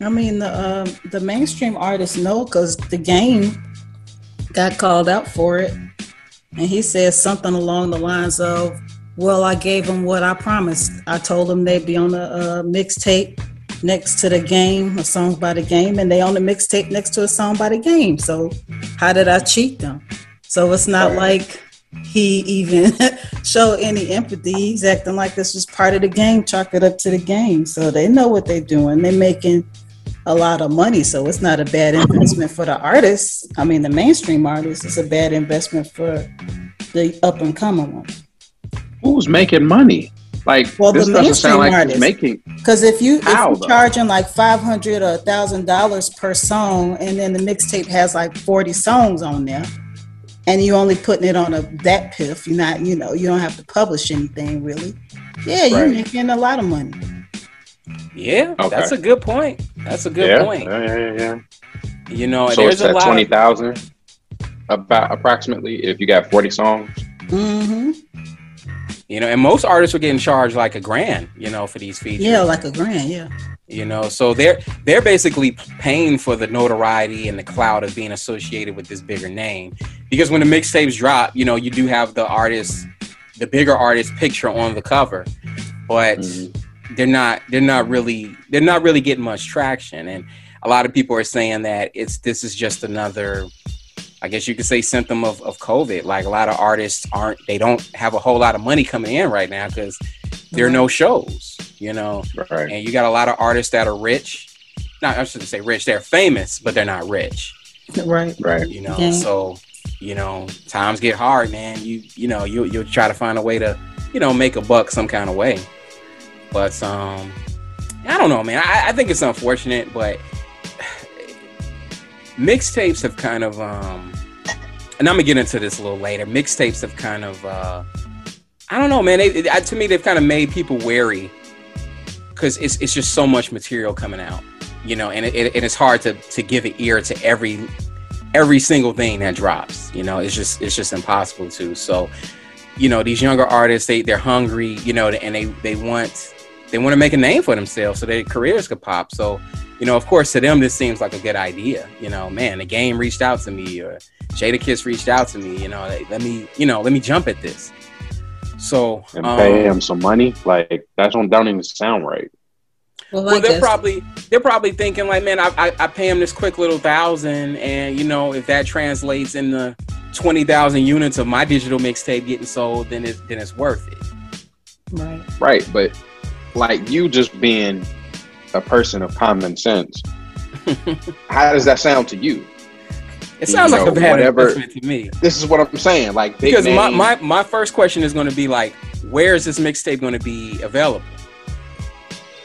I mean, the uh, the mainstream artists know because the game got called out for it, and he says something along the lines of, "Well, I gave them what I promised. I told them they'd be on a, a mixtape next to the game, a song by the game, and they on the mixtape next to a song by the game. So, how did I cheat them? So it's not like." he even showed any empathy. He's acting like this was part of the game, chalk it up to the game. So they know what they're doing. They're making a lot of money. So it's not a bad investment for the artists. I mean, the mainstream artists, it's a bad investment for the up and coming ones. Who's making money? Like, well, the mainstream like artists making. Because if you How, if you're charging like five hundred or thousand dollars per song, and then the mixtape has like forty songs on there, and you only putting it on a DatPiff, you're not, you know, you don't have to publish anything really. Yeah, you're right. making a lot of money. Yeah, okay. that's a good point. That's a good yeah. point. Yeah, yeah, yeah. You know, so there's it's a lot twenty thousand, about approximately, if you got forty songs. Mm-hmm. You know, and most artists are getting charged like a grand, you know, for these features. Yeah, like a grand, yeah. You know, so they're they're basically paying for the notoriety and the cloud of being associated with this bigger name. Because when the mixtapes drop, you know, you do have the artist, the bigger artist picture on the cover, but. Mm-hmm they're not they're not really they're not really getting much traction and a lot of people are saying that it's this is just another I guess you could say symptom of, of COVID. Like a lot of artists aren't they don't have a whole lot of money coming in right now because there are no shows, you know. Right. And you got a lot of artists that are rich. Not I shouldn't say rich, they're famous, but they're not rich. Right. Right. You know, Yeah. so you know, times get hard, man. You you know, you you'll try to find a way to, you know, make a buck some kind of way. But um I don't know, man. I, I think it's unfortunate, but mixtapes have kind of um and I'm gonna get into this a little later. Mixtapes have kind of uh I don't know, man. They, it- to me, they've kind of made people wary because it's it's just so much material coming out, you know, and it, it, and it's hard to to give an ear to every every single thing that drops. You know, it's just it's just impossible to. So, you know, these younger artists, they they're hungry, you know, and they they want they want to make a name for themselves so their careers could pop. So, you know, of course, to them, this seems like a good idea. You know, man, the game reached out to me, or Jadakiss reached out to me. You know, like, let me, you know, let me jump at this. So, And um, pay him some money. Like that's don't don't even sound right. Well, well, they're probably they're probably thinking like, man, I, I I pay him this quick little thousand, and you know, if that translates into twenty thousand units of my digital mixtape getting sold, then it's then it's worth it. right. Right. But like you just being a person of common sense, how does that sound to you? It sounds You like a bad whatever- investment to me. This is what I'm saying. Like Because my, name- my my first question is going to be like, where is this mixtape going to be available?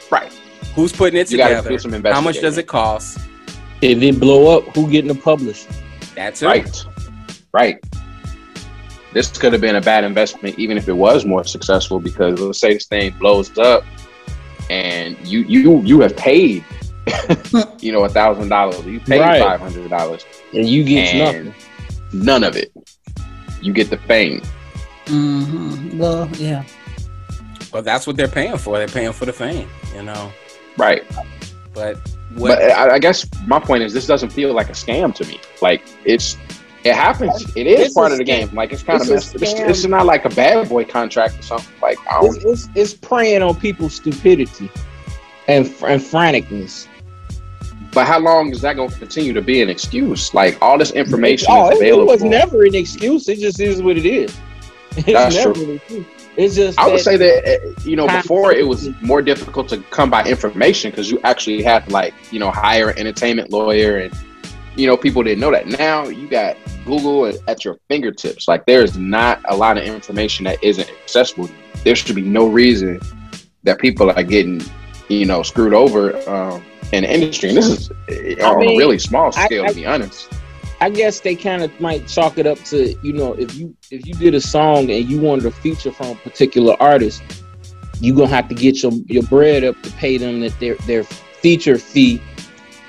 right. Who's putting it You together? some How much does it cost? If it blow up, who getting the publish? That's it. Right. Right. This could have been a bad investment even if it was more successful because let's say this thing blows up and you you you have paid you know a thousand dollars. You paid Right. five hundred dollars. And you get And- nothing. None of it. You get the fame. hmm Well, yeah. but that's what they're paying for. They're paying for the fame, you know. Right. But what? But I, I guess my point is this doesn't feel like a scam to me. Like it's it happens. It is part of the game. Like it's kind of messed. It's, it's not like a bad boy contract or something. Like. It's, it's, it's preying on people's stupidity and and franticness. But how long is that going to continue to be an excuse? Like all this information oh, is it, it was never an excuse. It just is what it is. It's That's true. It's just I would say that uh, you know before it was more difficult to come by information because you actually had to like you know hire an entertainment lawyer and you know people didn't know that. Now you got Google at- your fingertips. Like there's not a lot of information that isn't accessible. There should be no reason that people are getting you know screwed over um, in the industry. And this is uh, on mean, a really small scale, I- to be honest. I guess they kind of might chalk it up to you know if you if you did a song and you wanted a feature from a particular artist, you are gonna have to get your your bread up to pay them that their their feature fee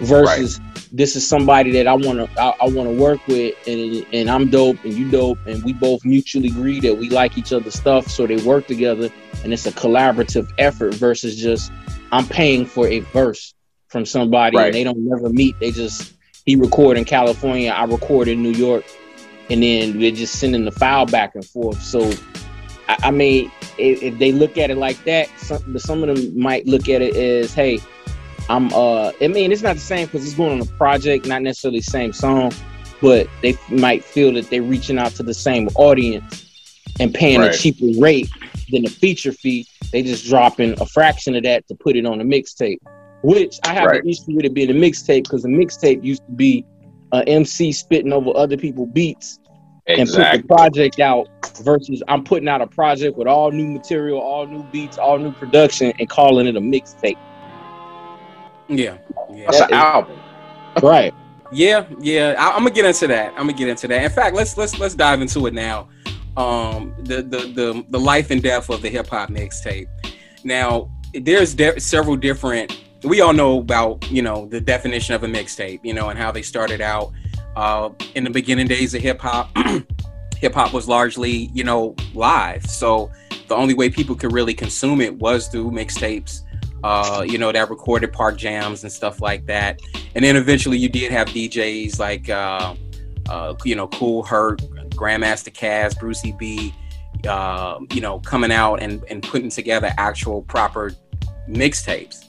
versus this is somebody that I want to I, I want to work with and and I'm dope and you dope and we both mutually agree that we like each other's stuff so they work together and it's a collaborative effort versus just I'm paying for a verse from somebody Right. and they don't never meet they just he record in California I record in New York and then they're just sending the file back and forth so I, I mean if, if they look at it like that some, some of them might look at it as hey I'm uh I mean it's not the same because it's going on a project, not necessarily the same song, but they might feel that they're reaching out to the same audience and paying Right. a cheaper rate than the feature fee. They just dropping a fraction of that to put it on a mixtape. Which I have Right. an issue with it being a mixtape because the mixtape used to be a MC spitting over other people's beats and put the project out versus I'm putting out a project with all new material, all new beats, all new production and calling it a mixtape. Yeah, yeah. That's an album. Right. Yeah, yeah. I, I'm gonna get into that. I'm gonna get into that. In fact, let's let's let's dive into it now. Um, the the the the life and death of the hip hop mixtape. Now, there's de- several different. We all know about you know the definition of a mixtape, you know, and how they started out. Uh, in the beginning days of hip hop, hip hop was largely you know live, so the only way people could really consume it was through mixtapes. Uh, you know that recorded park jams and stuff like that and then eventually you did have DJs like uh, uh, you know Kool Herc, Grandmaster Caz, Brucie B, uh, you know coming out and and putting together actual proper mixtapes.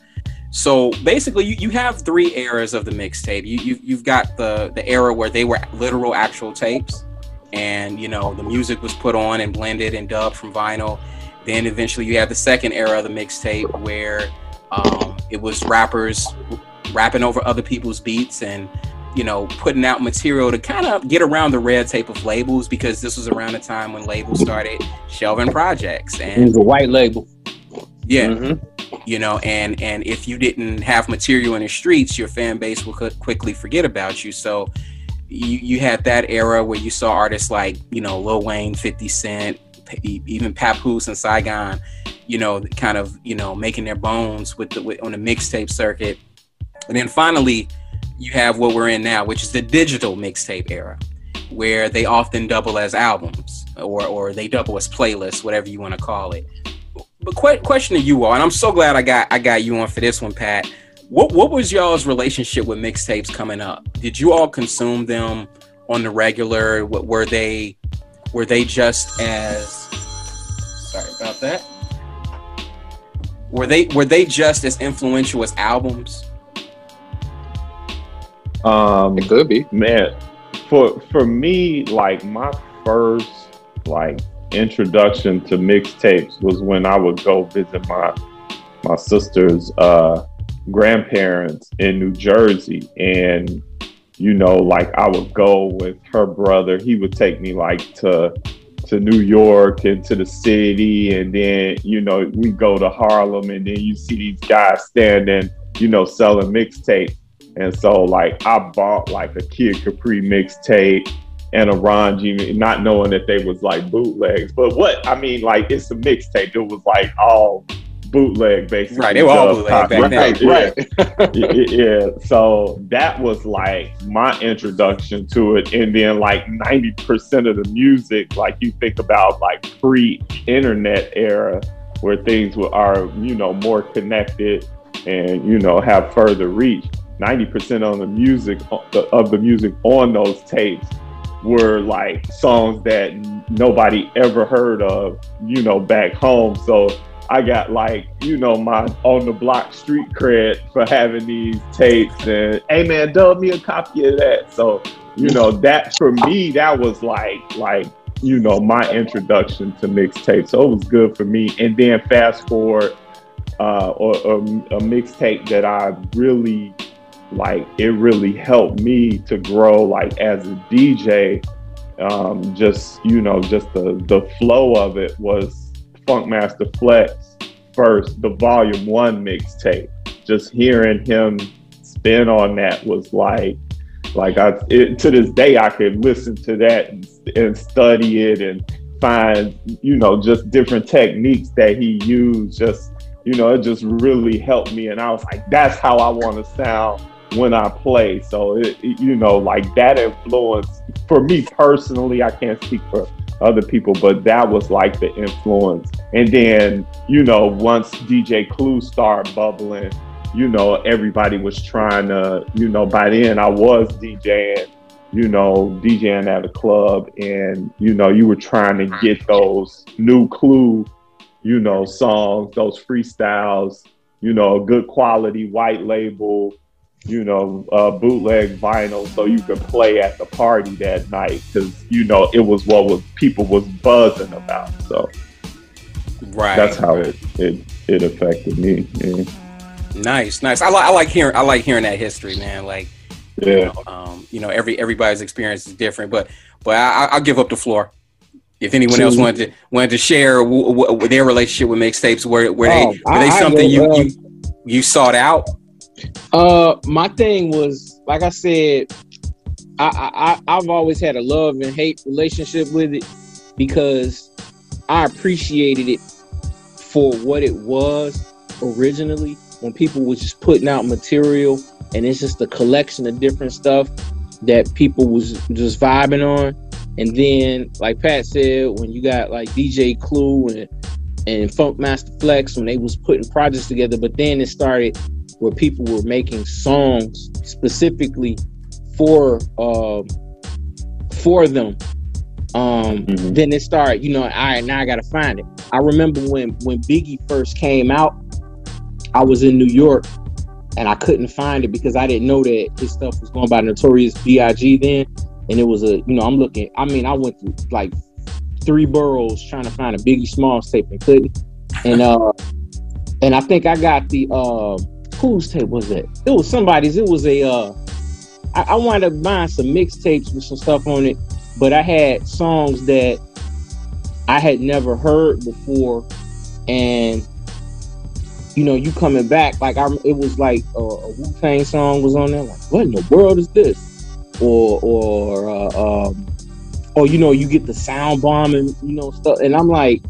So basically, you, you have three eras of the mixtape. You, you you've got the the era where they were literal actual tapes, and you know the music was put on and blended and dubbed from vinyl. Then eventually, you have the second era of the mixtape where um, it was rappers rapping over other people's beats and you know putting out material to kind of get around the red tape of labels because this was around the time when labels started shelving projects and it was a white label. Yeah. Mm-hmm. You know, and and if you didn't have material in the streets, your fan base will quickly forget about you. So you you had that era where you saw artists like you know Lil Wayne, Fifty Cent, even Papoose and Saigon, you know, kind of you know making their bones with the with, on the mixtape circuit, and then finally you have what we're in now, which is the digital mixtape era, where they often double as albums or or they double as playlists, whatever you want to call it but qu- question to you all, and I'm so glad I got I got you on for this one, Pat. What what was y'all's relationship with mixtapes coming up? Did you all consume them on the regular? What were they were they just as sorry about that? Were they were they just as influential as albums? Um, It could be. man, for for me, like my first like introduction to mixtapes was when I would go visit my my sister's uh, grandparents in New Jersey, and you know, like I would go with her brother. He would take me like to to New York and to the city, and then you know we go to Harlem, and then you see these guys standing, you know, selling mixtape. And so, like, I bought like a Kid Capri mixtape and a Ron G, not knowing that they was like bootlegs. But what I mean, like, it's a mixtape. It was like all bootleg, basically. Right, they were all bootleg back Pop. then. Right, Yeah. yeah, yeah. So that was like my introduction to it. And then like 90% of the music, like you think about like pre-internet era where things were, are, you know, more connected and, you know, have further reach. 90% of the music of the music on those tapes were like songs that nobody ever heard of, you know, back home. So I got like, you know, my on the block street cred for having these tapes and hey man, dub me a copy of that. So, you know, that for me, that was like like, you know, my introduction to mixtape. So it was good for me. And then fast forward uh or, or a mixtape that I really like it really helped me to grow like as a DJ. Um, just you know, just the the flow of it was Funkmaster Flex first, the volume one mixtape. Just hearing him spin on that was like like I it, to this day I could listen to that and, and study it and find you know just different techniques that he used just you know it just really helped me and I was like that's how I want to sound when I play. So it, you know, like that influence for me personally, I can't speak for other people, but that was like the influence. And then, you know, once DJ Clue started bubbling, you know, everybody was trying to, you know, by then I was DJing, you know, DJing at a club and, you know, you were trying to get those new Clue, you know, songs, those freestyles, you know, good quality white label, you know, uh, bootleg vinyl so you could play at the party that night because you know it was what was people was buzzing about. So Right. that's how it it, it affected me. Yeah. Nice, nice. I like I like hearing I like hearing that history, man. Like you yeah. know, um, you know, every everybody's experience is different, but but I, I'll give up the floor. If anyone else wanted to wanted to share w- w- their relationship with mixtapes, were were Oh, they were I- they I something you, uh, you you sought out? Uh, my thing was like I said, I, I I've always had a love and hate relationship with it because I appreciated it for what it was originally when people was just putting out material and it's just a collection of different stuff that people was just vibing on. And then, like Pat said, when you got like DJ Clue and and Funkmaster Flex when they was putting projects together, but then it started where people were making songs specifically for um for them. Um, Mhm. then it started, you know, all right, now I gotta find it. I remember when when Biggie first came out, I was in New York and I couldn't find it because I didn't know that his stuff was going by Notorious B.I.G. then, and it was a you know I'm looking. I mean, I went through like three boroughs trying to find a Biggie Smalls tape and couldn't, and uh, and I think I got the uh, whose tape was it? It was somebody's. It was a uh, I, I wound up buying some mixtapes with some stuff on it, but I had songs that I had never heard before, and you know, you coming back like I, it was like a, a Wu Tang song was on there. Like, what in the world is this? Or or uh, um, or you know, you get the sound bomb and you know stuff, and I'm like,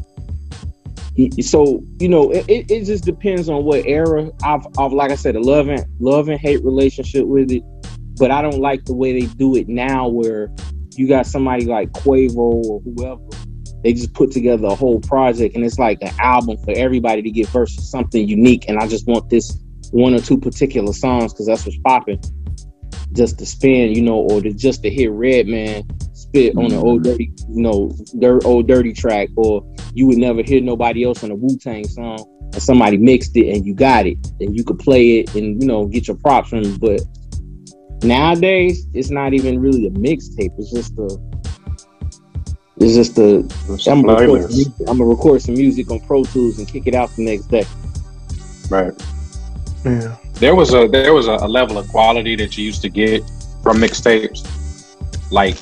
so you know, it, it just depends on what era. I've, I've like I said, a love and love and hate relationship with it, but I don't like the way they do it now, where you got somebody like Quavo or whoever they just put together a whole project and it's like an album for everybody to get versus something unique. And I just want this one or two particular songs because that's what's popping. Just to spin, you know, or to just to hear Redman spit on an old mm-hmm. dirty, you know, dirt old dirty track, or you would never hear nobody else on a Wu Tang song, and somebody mixed it and you got it, and you could play it and you know get your props from it. But nowadays, it's not even really a mixtape; it's just a it's just the I'm gonna, record some, I'm gonna record some music on Pro Tools and kick it out the next day. Right. Yeah. There was a there was a, a level of quality that you used to get from mixtapes. Like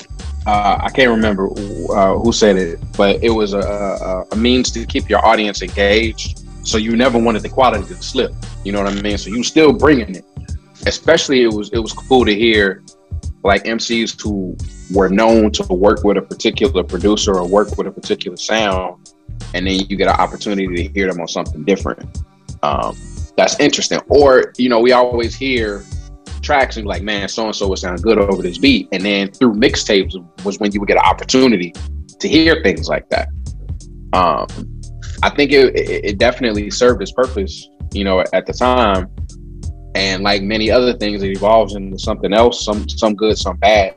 uh, I can't remember uh, who said it, but it was a, a, a, means to keep your audience engaged. So you never wanted the quality to slip. You know what I mean? So you still bringing it. Especially it was it was cool to hear like MCs who were known to work with a particular producer or work with a particular sound, and then you get an opportunity to hear them on something different. Um, that's interesting. Or you know, we always hear tracks and like, man, so and so would sound good over this beat, and then through mixtapes was when you would get an opportunity to hear things like that. Um, I think it, it definitely served its purpose, you know, at the time and like many other things, it evolves into something else, some some good, some bad.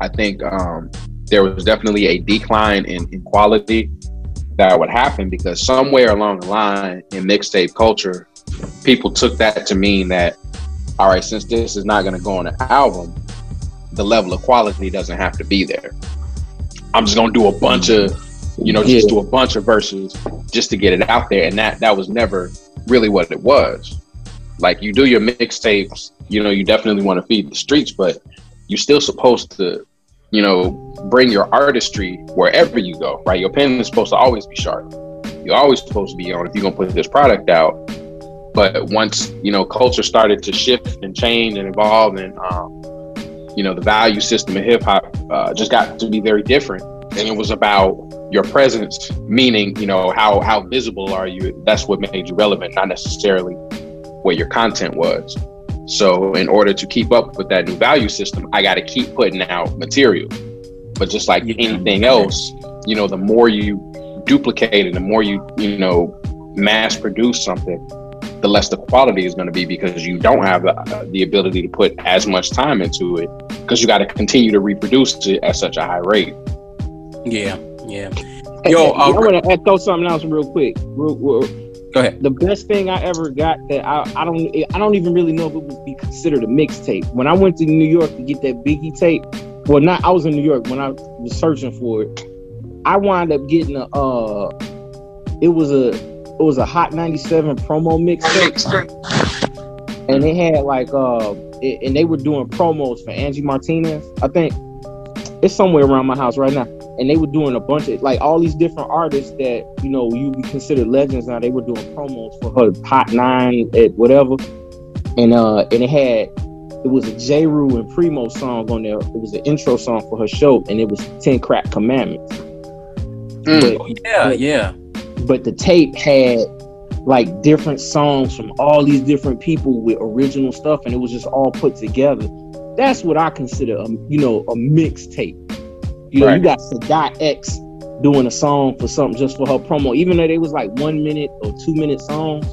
I think um, there was definitely a decline in, in quality that would happen because somewhere along the line in mixtape culture, people took that to mean that, all right, since this is not going to go on an album, the level of quality doesn't have to be there. I'm just going to do a bunch of, you know, just do a bunch of verses just to get it out there, and that that was never really what it was. Like you do your mixtapes, you know, you definitely want to feed the streets, but you're still supposed to, you know, bring your artistry wherever you go, right? Your pen is supposed to always be sharp. You're always supposed to be on if you're gonna put this product out. But once you know culture started to shift and change and evolve, and um, you know the value system of hip hop uh, just got to be very different, and it was about your presence, meaning you know how how visible are you? That's what made you relevant, not necessarily what your content was. So in order to keep up with that new value system, I got to keep putting out material. But just like anything else, you know, the more you duplicate and the more you, you know, mass produce something, the less the quality is going to be because you don't have the, the ability to put as much time into it because you got to continue to reproduce it at such a high rate. Yeah, yeah. Yo, I want to echo something else real quick. Real, real, Go ahead. The best thing I ever got that I, I don't I don't even really know if it would be considered a mixtape. When I went to New York to get that Biggie tape, well, not I was in New York when I was searching for it. I wound up getting a uh, it was a it was a Hot 97 promo mixtape, and they had like uh, it, and they were doing promos for Angie Martinez. I think it's somewhere around my house right now and they were doing a bunch of like all these different artists that you know you would consider legends now they were doing promos for her hot nine at whatever and uh and it had it was a Jeru and Primo song on there. It was an intro song for her show, and it was Ten Crack Commandments. Mm. But, oh, yeah, but, yeah. But the tape had like different songs from all these different people with original stuff, and it was just all put together. That's what I consider a you know a mixtape. You know, right. you got Sadat X doing a song for something just for her promo, even though they was like one minute or two minute songs.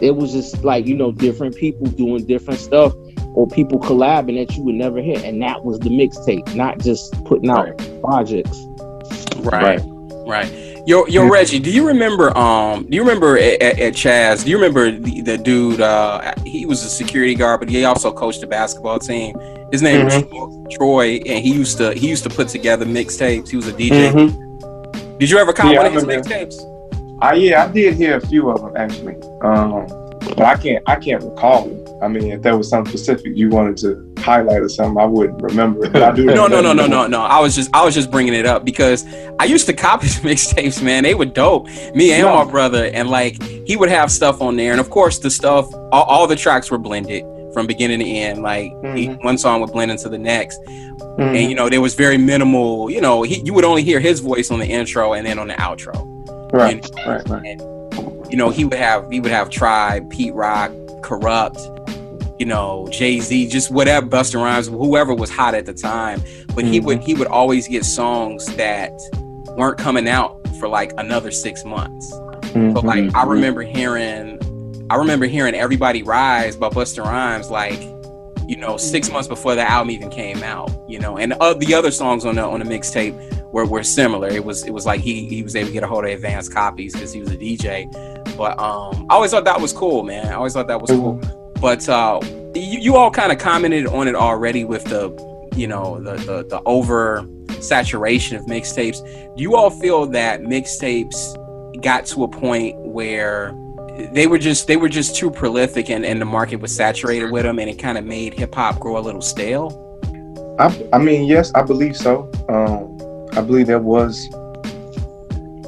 It was just like you know different people doing different stuff or people collabing that you would never hear, and that was the mixtape, not just putting out right. projects. Right, right. right. Yo, yo, Reggie, do you remember? Um, do you remember at, at, at Chaz? Do you remember the, the dude? Uh, he was a security guard, but he also coached the basketball team. His name mm-hmm. was Troy, and he used to he used to put together mixtapes. He was a DJ. Mm-hmm. Did you ever cop yeah, one of his mixtapes? I yeah, I did hear a few of them actually, um, but I can't I can't recall them. I mean, if that was something specific you wanted to highlight or something, I wouldn't remember it. But I do. no, no, no, no, no, no. I was just, I was just bringing it up because I used to copy mixtapes, man. They were dope. Me and my brother, and like he would have stuff on there, and of course the stuff, all, all the tracks were blended from beginning to end. Like mm-hmm. he, one song would blend into the next, mm-hmm. and you know there was very minimal. You know, he, you would only hear his voice on the intro and then on the outro. Right, and, right, right. And, you know, he would have he would have Tribe, Pete Rock, Kurupt you know, Jay Z, just whatever, Busta Rhymes, whoever was hot at the time. But mm-hmm. he would he would always get songs that weren't coming out for like another six months. Mm-hmm. So like I mm-hmm. remember hearing, I remember hearing "Everybody Rise" by Busta Rhymes like, you know, six months before the album even came out. You know, and uh, the other songs on the on the mixtape were, were similar. It was it was like he he was able to get a hold of advanced copies because he was a DJ. But um, I always thought that was cool, man. I always thought that was cool. But uh, you, you all kind of commented on it already with the, you know, the the, the over saturation of mixtapes. Do you all feel that mixtapes got to a point where they were just they were just too prolific and, and the market was saturated with them and it kind of made hip hop grow a little stale? I, I mean, yes, I believe so. Um, I believe there was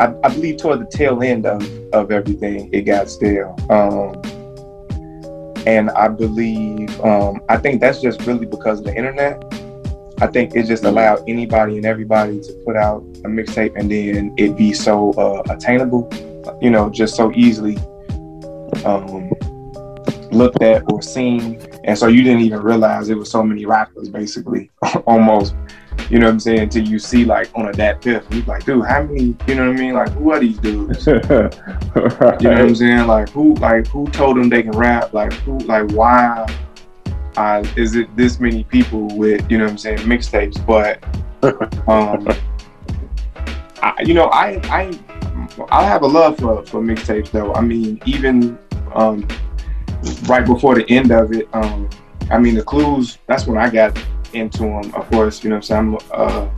I, I, believe toward the tail end of, of everything, it got stale. Um, and I believe, um, I think that's just really because of the internet. I think it just allowed anybody and everybody to put out a mixtape and then it be so uh, attainable, you know, just so easily um, looked at or seen. And so you didn't even realize it was so many rappers basically almost you know what I'm saying? Until you see like on a DatPiff, you like, dude, how many? You know what I mean? Like, who are these dudes? right. You know what I'm saying? Like, who? Like, who told them they can rap? Like, who? Like, why? Uh, is it this many people with you know what I'm saying mixtapes? But um, I, you know, I I I have a love for for mixtapes though. I mean, even um, right before the end of it, um, I mean, the clues. That's when I got into them, of course, you know what I'm saying? Uh,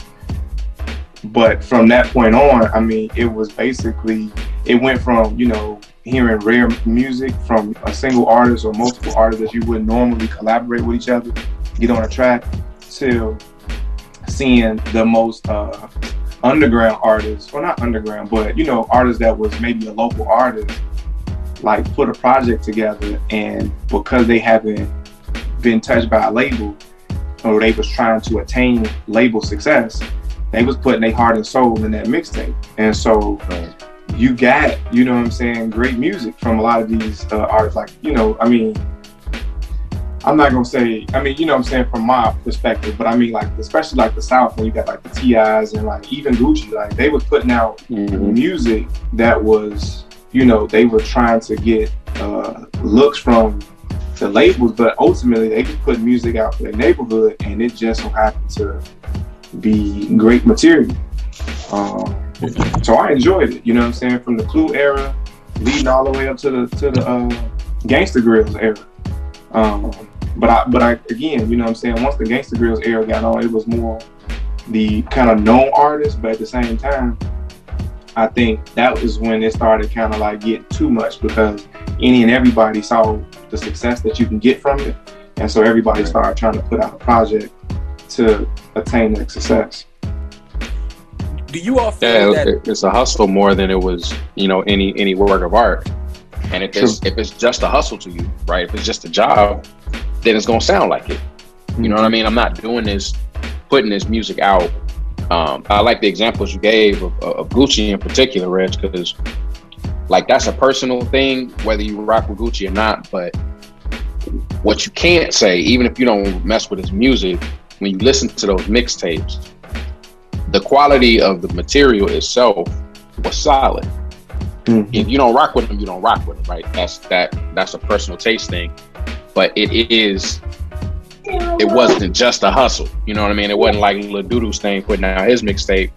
but from that point on, I mean, it was basically, it went from, you know, hearing rare music from a single artist or multiple artists that you wouldn't normally collaborate with each other, get on a track, to seeing the most uh, underground artists, well, not underground, but, you know, artists that was maybe a local artist, like put a project together and because they haven't been touched by a label, or they was trying to attain label success, they was putting their heart and soul in that mixtape. And so right. you got, you know what I'm saying, great music from a lot of these uh, artists. Like, you know, I mean, I'm not gonna say, I mean, you know what I'm saying, from my perspective, but I mean, like, especially like the South, when you got like the TIs and like even Gucci, like, they was putting out mm-hmm. music that was, you know, they were trying to get uh, looks from the labels, but ultimately they just put music out for their neighborhood, and it just so happened to be great material. Um, so I enjoyed it. You know what I'm saying? From the Clue era, leading all the way up to the to the uh, Gangsta Grillz era. Um, but I, but I again, you know what I'm saying? Once the Gangsta Grillz era got on, it was more the kind of known artists, but at the same time, I think that was when it started kind of like getting too much because any and everybody saw the success that you can get from it. And so everybody started trying to put out a project to attain that success. Do you all feel yeah, that it's a hustle more than it was, you know, any any work of art? And if it's if it's just a hustle to you, right? If it's just a job, then it's gonna sound like it. You know what I mean? I'm not doing this, putting this music out. Um, I like the examples you gave of, of Gucci in particular, Reg, because like that's a personal thing, whether you rock with Gucci or not. But what you can't say, even if you don't mess with his music, when you listen to those mixtapes, the quality of the material itself was solid. Mm-hmm. If you don't rock with him, you don't rock with him, right? That's that that's a personal taste thing. But it is it wasn't just a hustle. You know what I mean? It wasn't like Lil Doodoo's thing putting out his mixtape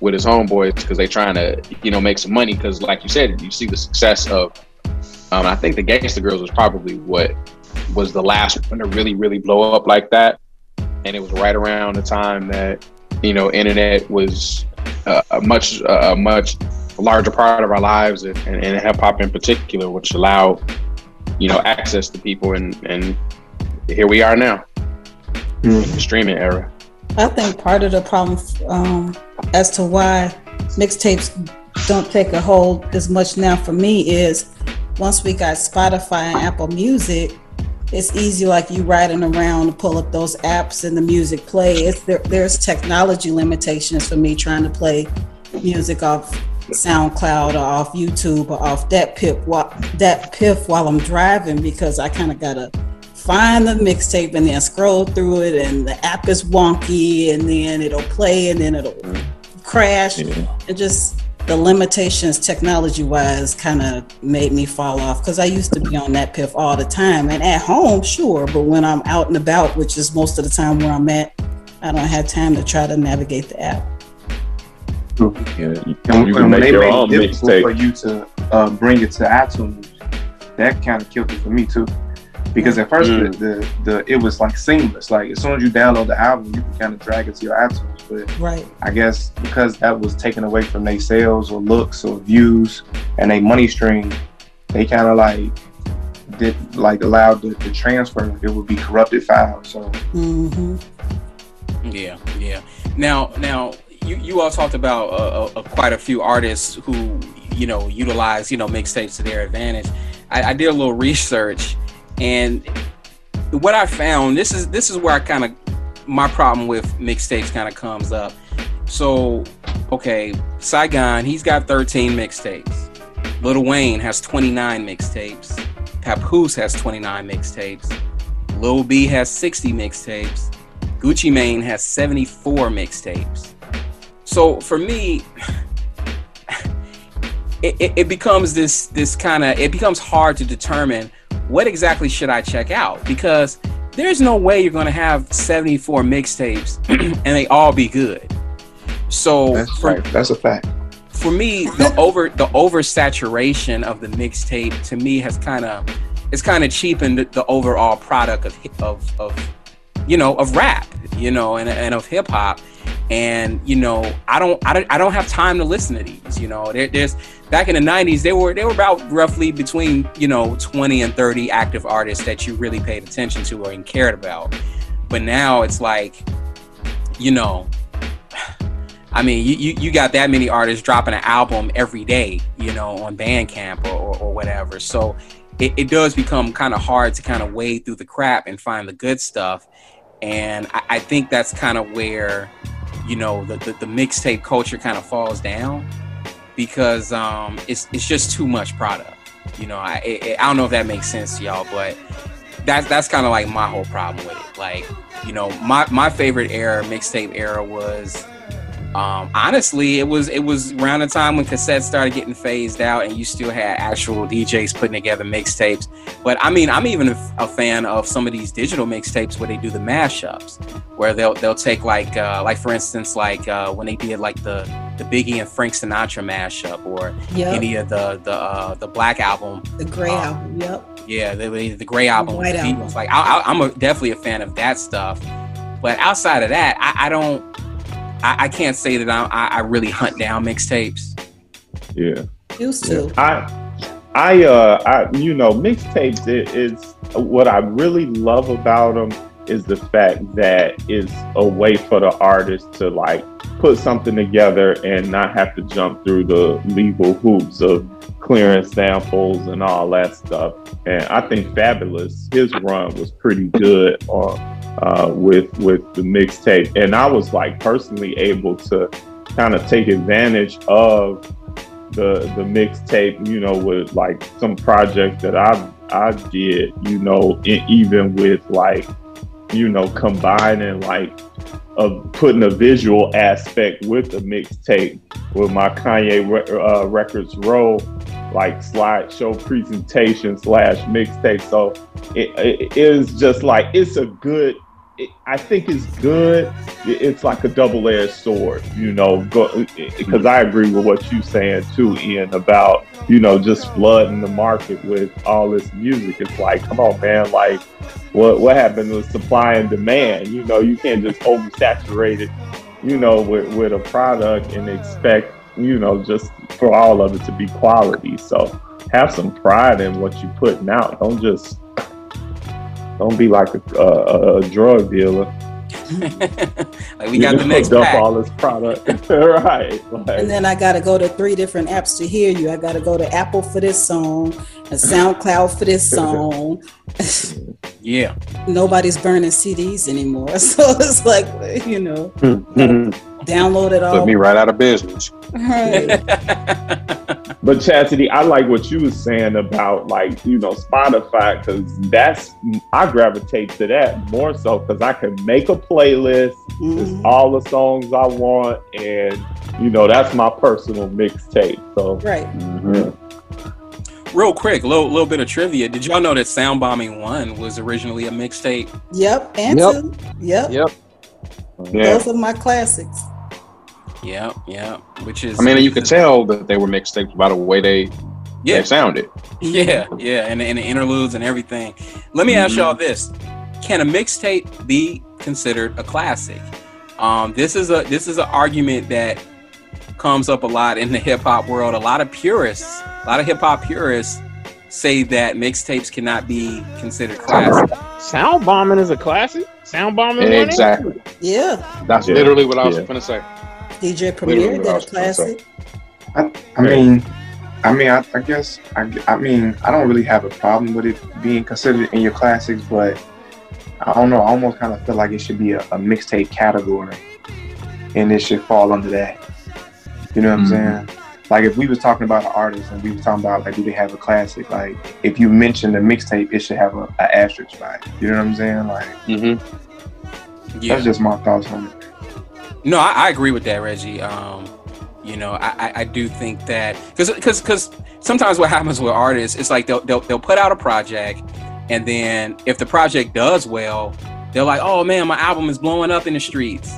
with his homeboys because they trying to you know make some money because like you said you see the success of um, I think the Gangsta Grillz was probably what was the last one to really really blow up like that. And it was right around the time that you know internet was uh, a much uh, a much larger part of our lives and, and, and hip hop in particular which allowed you know access to people and and here we are now. In the streaming era I think part of the problem um, as to why mixtapes don't take a hold as much now for me is once we got Spotify and Apple Music, it's easy like you riding around to pull up those apps and the music play. There, there's technology limitations for me trying to play music off SoundCloud or off YouTube or off that pip DatPiff while I'm driving because I kind of gotta find the mixtape and then scroll through it and the app is wonky and then it'll play and then it'll crash. Yeah. and just the limitations technology wise kind of made me fall off because I used to be on DatPiff all the time and at home sure but when I'm out and about which is most of the time where I'm at I don't have time to try to navigate the app. Yeah, And, you can make they your made own it difficult for you to uh, bring it to iTunes, that kind of killed it for me too. Because at first Mm. the, the, the it was like seamless. Like as soon as you download the album, you can kind of drag it to your iTunes. But right I guess because that was taken away from their sales or looks or views and a money stream, they kind of like did like allowed the, the transfer. It would be corrupted files. So hmm Yeah, yeah. Now, now you, you all talked about uh, uh, quite a few artists who you know utilize you know mixtapes to their advantage. I, I did a little research, and what I found this is this is where I kind of my problem with mixtapes kind of comes up. So, okay, Saigon, he's got 13 mixtapes. Lil Wayne has 29 mixtapes. Papoose has 29 mixtapes. Lil B has 60 mixtapes. Gucci Mane has 74 mixtapes. So for me, it, it, it becomes this this kind of it becomes hard to determine what exactly should I check out because there's no way you're going to have 74 mixtapes and they all be good. So that's for, right. That's a fact. for me, the over the oversaturation of the mixtape to me has kind of it's kind of cheapened the, the overall product of of of you know of rap, you know, and, and of hip hop. And you know, I don't, I don't, I don't have time to listen to these. You know, there, there's back in the '90s, they were they were about roughly between you know 20 and 30 active artists that you really paid attention to or and cared about. But now it's like, you know, I mean, you, you, you got that many artists dropping an album every day, you know, on Bandcamp or, or, or whatever. So it, it does become kind of hard to kind of wade through the crap and find the good stuff. And I, I think that's kind of where, you know, the, the, the mixtape culture kind of falls down because um, it's, it's just too much product. You know, I, it, I don't know if that makes sense to y'all, but that's, that's kind of like my whole problem with it. Like, you know, my, my favorite era, mixtape era was um, honestly, it was it was around the time when cassettes started getting phased out, and you still had actual DJs putting together mixtapes. But I mean, I'm even a, a fan of some of these digital mixtapes where they do the mashups, where they'll they'll take like uh, like for instance like uh, when they did like the the Biggie and Frank Sinatra mashup, or Yep. any of the the uh, the Black album. The gray uh, album. Yep. Yeah, the, the, the Gray album. White the album. Like I, I, I'm a, definitely a fan of that stuff. But outside of that, I, I don't. I, I can't say that I, I, I really hunt down mixtapes. Yeah. Used to. I, I, uh, I, you know, mixtapes it is what I really love about them is the fact that it's a way for the artist to like put something together and not have to jump through the legal hoops of clearing samples and all that stuff. And I think Fabolous, his run was pretty good on uh, with with the mixtape, and I was like personally able to kind of take advantage of the the mixtape, you know, with like some projects that I I did, you know, e- even with like, you know, combining like of putting a visual aspect with the mixtape with my Kanye re- uh, Records roll, like slideshow presentation slash mixtape. So it, it is just like it's a good I think it's good. It's like a double-edged sword, you know. Because I agree with what you're saying too, Ian, about you know just flooding the market with all this music. It's like, come on, man, like what what happened with supply and demand? You know, you can't just oversaturate it, you know, with with a product and expect you know just for all of it to be quality. So have some pride in what you're putting out. Don't just don't be like a, a, a drug dealer. like we got you the next up all this product, right? Like, and then I got to go to three different apps to hear you. I got to go to Apple for this song, and SoundCloud for this song. yeah. Nobody's burning CDs anymore, so it's like you know, hmm. Download it all. Put me right out of business. Right. but Chastity, I like what you was saying about like you know Spotify because that's I gravitate to that more so because I can make a playlist, mm-hmm. all the songs I want, and you know that's my personal mixtape. So right. Mm-hmm. Real quick, little little bit of trivia. Did y'all know that Sound Bombing One was originally a mixtape? Yep, and yep. two. Yep. Yep. Yeah. Those are my classics. Yeah, yeah. Which is I mean you could tell that they were mixtapes by the way they yeah. they sounded. Yeah, yeah, and, and the interludes and everything. Let me mm-hmm. ask y'all this. Can a mixtape be considered a classic? Um, this is a this is an argument that comes up a lot in the hip hop world. A lot of purists, a lot of hip hop purists say that mixtapes cannot be considered classic. Sound bombing is a classic. Sound bombing. Exactly. Yeah. That's yeah. literally what I was yeah. going to say. DJ Premier did a classic. I, I mean, I mean, I, I guess I, I mean, I don't really have a problem with it being considered in your classics, but I don't know. I almost kind of feel like it should be a, a mixtape category, and it should fall under that. You know what mm-hmm. I'm saying? Like if we was talking about an artist and we was talking about like do they have a classic? Like if you mention the mixtape, it should have a, a asterisk by it. You know what I'm saying? Like mm-hmm. yeah. that's just my thoughts on it. No, I, I agree with that, Reggie. Um, you know, I, I do think that because because because sometimes what happens with artists, it's like they'll, they'll they'll put out a project, and then if the project does well, they're like, oh man, my album is blowing up in the streets.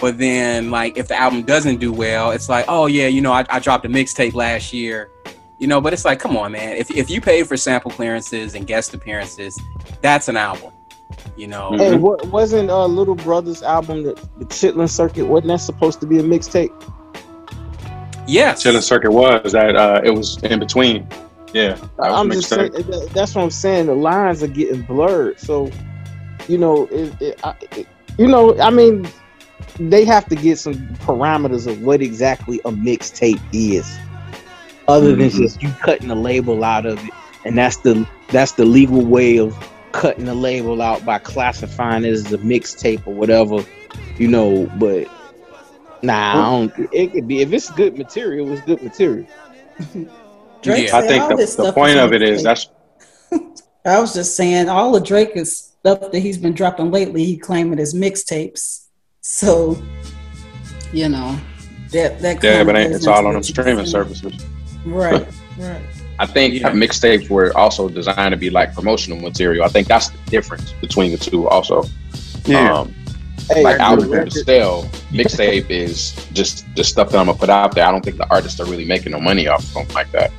But then, like, if the album doesn't do well, it's like, oh yeah, you know, I, I dropped a mixtape last year, you know. But it's like, come on, man. If if you pay for sample clearances and guest appearances, that's an album. You know, hey, what, wasn't uh, Little Brother's album, the, the Chitlin Circuit, wasn't that supposed to be a mixtape? Yes, Chitlin Circuit was that. Uh, it was in between. Yeah, I'm just saying. That's what I'm saying. The lines are getting blurred. So, you know, it, it, I, it, you know, I mean, they have to get some parameters of what exactly a mixtape is, other mm-hmm. than just you cutting the label out of it, and that's the that's the legal way of cutting the label out by classifying it as a mixtape or whatever, you know. But nah, I don't. It could be if it's good material, it's good material. Drake yeah, I think the, the point of it is that's. I was just saying all the Drake is stuff that he's been dropping lately. He claiming as mixtapes. So, you know, that that yeah, but it's all on the streaming services. Right, right. I think yeah. mixtapes were also designed to be like promotional material. I think that's the difference between the two. Also, yeah. Um, hey, like album to sell, mixtape is just just stuff that I'm gonna put out there. I don't think the artists are really making no money off of something like that.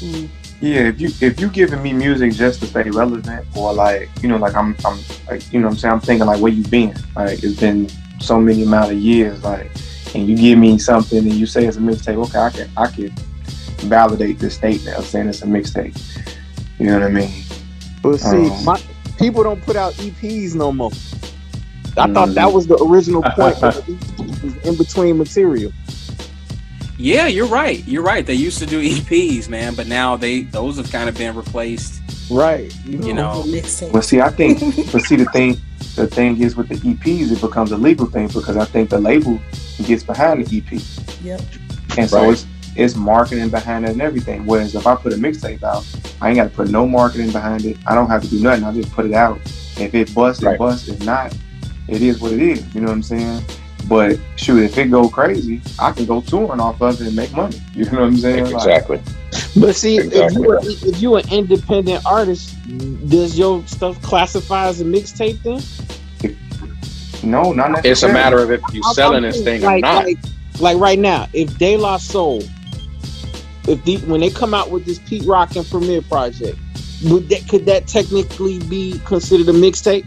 Mm. Yeah, if you if you giving me music just to stay relevant, or like you know, like I'm I'm like you know, what I'm saying I'm thinking like where you been? Like it's been so many amount of years, like, and you give me something and you say it's a mixtape. Okay, I can I can validate this statement of saying it's a mixtape. You know what I mean? But see, um, my, people don't put out EPs no more. I mm thought that was the original point in between material. Yeah, you're right. You're right. They used to do EPs, man, but now they those have kind of been replaced. Right. You know. But see, I think but see the thing the thing is with the EPs, it becomes a legal thing because I think the label gets behind the EP. Yep. And so right. it's it's marketing behind it and everything. Whereas if I put a mixtape out, I ain't got to put no marketing behind it. I don't have to do nothing. I just put it out. If it busts, right. it busts. If not, it is what it is. You know what I'm saying? But shoot, if it go crazy, I can go touring off of it and make money. You know what I'm saying? Exactly. Like, but see, exactly. if you if you're an independent artist, does your stuff classify as a mixtape then? If, No, not necessarily. It's a matter of if you I'm- selling this saying, thing or not. Like, like right now, if De La Soul, if the when they come out with this Pete Rock and Premier project, would that could that technically be considered a mixtape?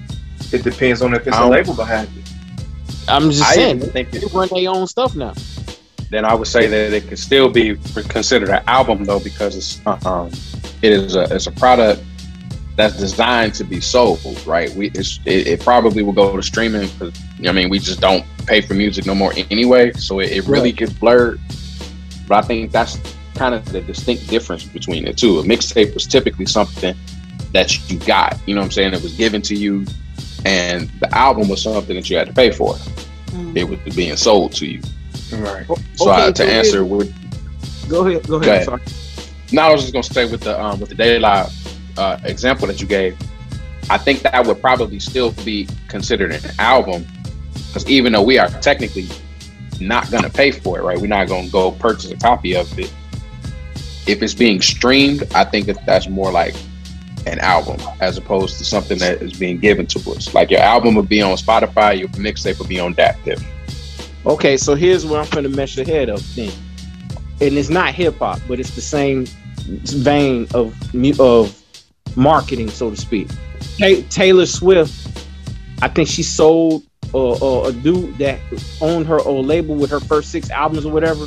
It depends on if it's a label behind it. I'm just I saying even think they run their own stuff now. then I would say that it could still be considered an album though because it's um it is a it's a product that's designed to be sold right we it's, it, it probably will go to streaming because I mean we just don't pay for music no more anyway so it, it really gets blurred but I think that's kind of the distinct difference between the two a mixtape was typically something that you got you know what I'm saying it was given to you and the album was something that you had to pay for Mm. it was being sold to you Right. so I, Okay, to go ahead. answer with Go ahead, go ahead. Go ahead. Sorry. No, I was just gonna say with the um, with the Daily Live uh, example that you gave, I think that would probably still be considered an album because even though we are technically not gonna pay for it, right? We're not gonna go purchase a copy of it. If it's being streamed, I think that that's more like an album as opposed to something that is being given to us. Like your album would be on Spotify, your mixtape would be on DatPiff. Okay, so here's where I'm gonna mess your head up then. And it's not hip hop, but it's the same vein of of marketing, so to speak. Taylor Swift, I think she sold uh, uh, a dude that owned her old label with her first six albums or whatever,